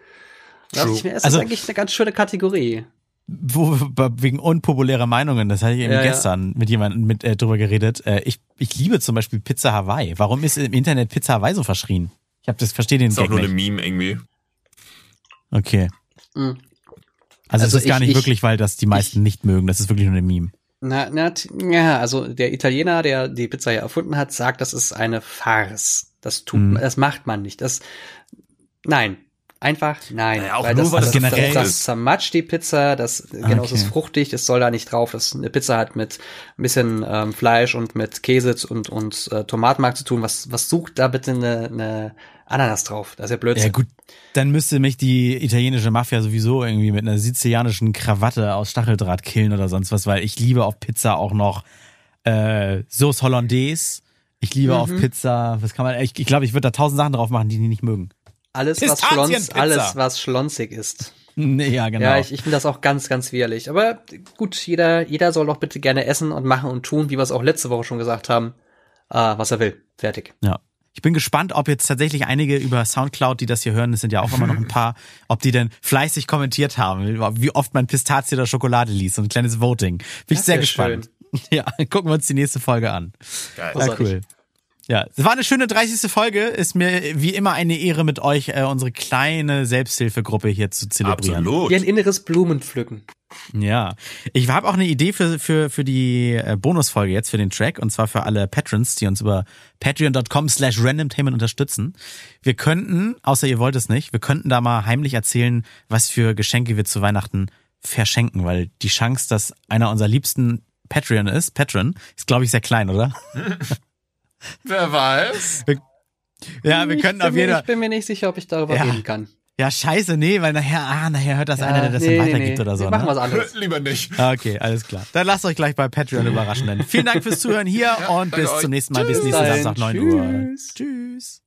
Da dachte True. ich mir, es Also- ist eigentlich eine ganz schöne Kategorie. Wo, wegen unpopulärer Meinungen, das hatte ich eben Ja, ja. gestern mit jemandem mit, äh, drüber geredet. Äh, ich, ich liebe zum Beispiel Pizza Hawaii. Warum ist im Internet Pizza Hawaii so verschrien? Ich hab das verstehe den Ist auch Gag nur eine. Meme irgendwie. Okay. Mhm. Also, Also es ist gar ich- nicht ich- wirklich, weil das die meisten nicht mögen. Das ist wirklich nur eine Meme. Na, na, ja, also der Italiener, der die Pizza ja erfunden hat, sagt, das ist eine Farce. Das tut, Mhm. das macht man nicht. Das, nein. Einfach nein. Naja, auch weil nur, das, weil das, das generell das, ist. das zermatscht die Pizza, das, genau, es ist Okay. fruchtig, es soll da nicht drauf. Das eine Pizza hat mit ein bisschen ähm, Fleisch und mit Käse und, und äh, Tomatenmark zu tun. Was, was sucht da bitte eine, eine Ananas drauf? Das ist ja Blödsinn. Ja gut, dann müsste mich die italienische Mafia sowieso irgendwie mit einer sizilianischen Krawatte aus Stacheldraht killen oder sonst was, weil ich liebe auf Pizza auch noch äh, Sauce Hollandaise. Ich liebe auf Pizza, was kann man, ich, ich glaube, ich würde da tausend Sachen drauf machen, die die nicht mögen. Alles, was schlons, alles, was schlonzig ist. Nee, ja, genau. Ja, ich, ich finde das auch ganz, ganz widerlich. Aber gut, jeder, jeder soll doch bitte gerne essen und machen und tun, wie wir es auch letzte Woche schon gesagt haben, äh, was er will. Fertig. Ja. Ich bin gespannt, ob jetzt tatsächlich einige über Soundcloud, die das hier hören, es sind ja auch immer noch ein paar, ob die denn fleißig kommentiert haben, wie oft man Pistazie oder Schokolade liest. So ein kleines Voting. Bin ich sehr gespannt. Ja, gucken wir uns die nächste Folge an. Geil. Ja, cool. Ja, es war eine schöne 30. Folge. Ist mir wie immer eine Ehre, mit euch äh, unsere kleine Selbsthilfegruppe hier zu zelebrieren. Absolut. Wie ein inneres Blumenpflücken. Ja, ich habe auch eine Idee für für für die äh, Bonusfolge jetzt für den Track und zwar für alle Patrons, die uns über patreon.com/slash randomtainment unterstützen. Wir könnten, außer ihr wollt es nicht, wir könnten da mal heimlich erzählen, was für Geschenke wir zu Weihnachten verschenken, weil die Chance, dass einer unserer liebsten Patreon ist, Patron, ist glaube ich sehr klein, oder? Wer weiß. Ja, wir ich könnten auf jeden Ich Fall. bin mir nicht sicher, ob ich darüber Ja. reden kann. Ja, scheiße, nee, weil nachher, ah, nachher hört das einer, der das nee, dann weitergibt nee. oder so. Wir machen ne? was anderes. Lieber nicht. Ah, Okay, alles klar. Dann lasst euch gleich bei Patreon überraschen. Dann vielen Dank fürs Zuhören hier und danke bis euch. zum nächsten Mal. Bis Bis nächsten. Samstag 9 Uhr. Tschüss. Tschüss.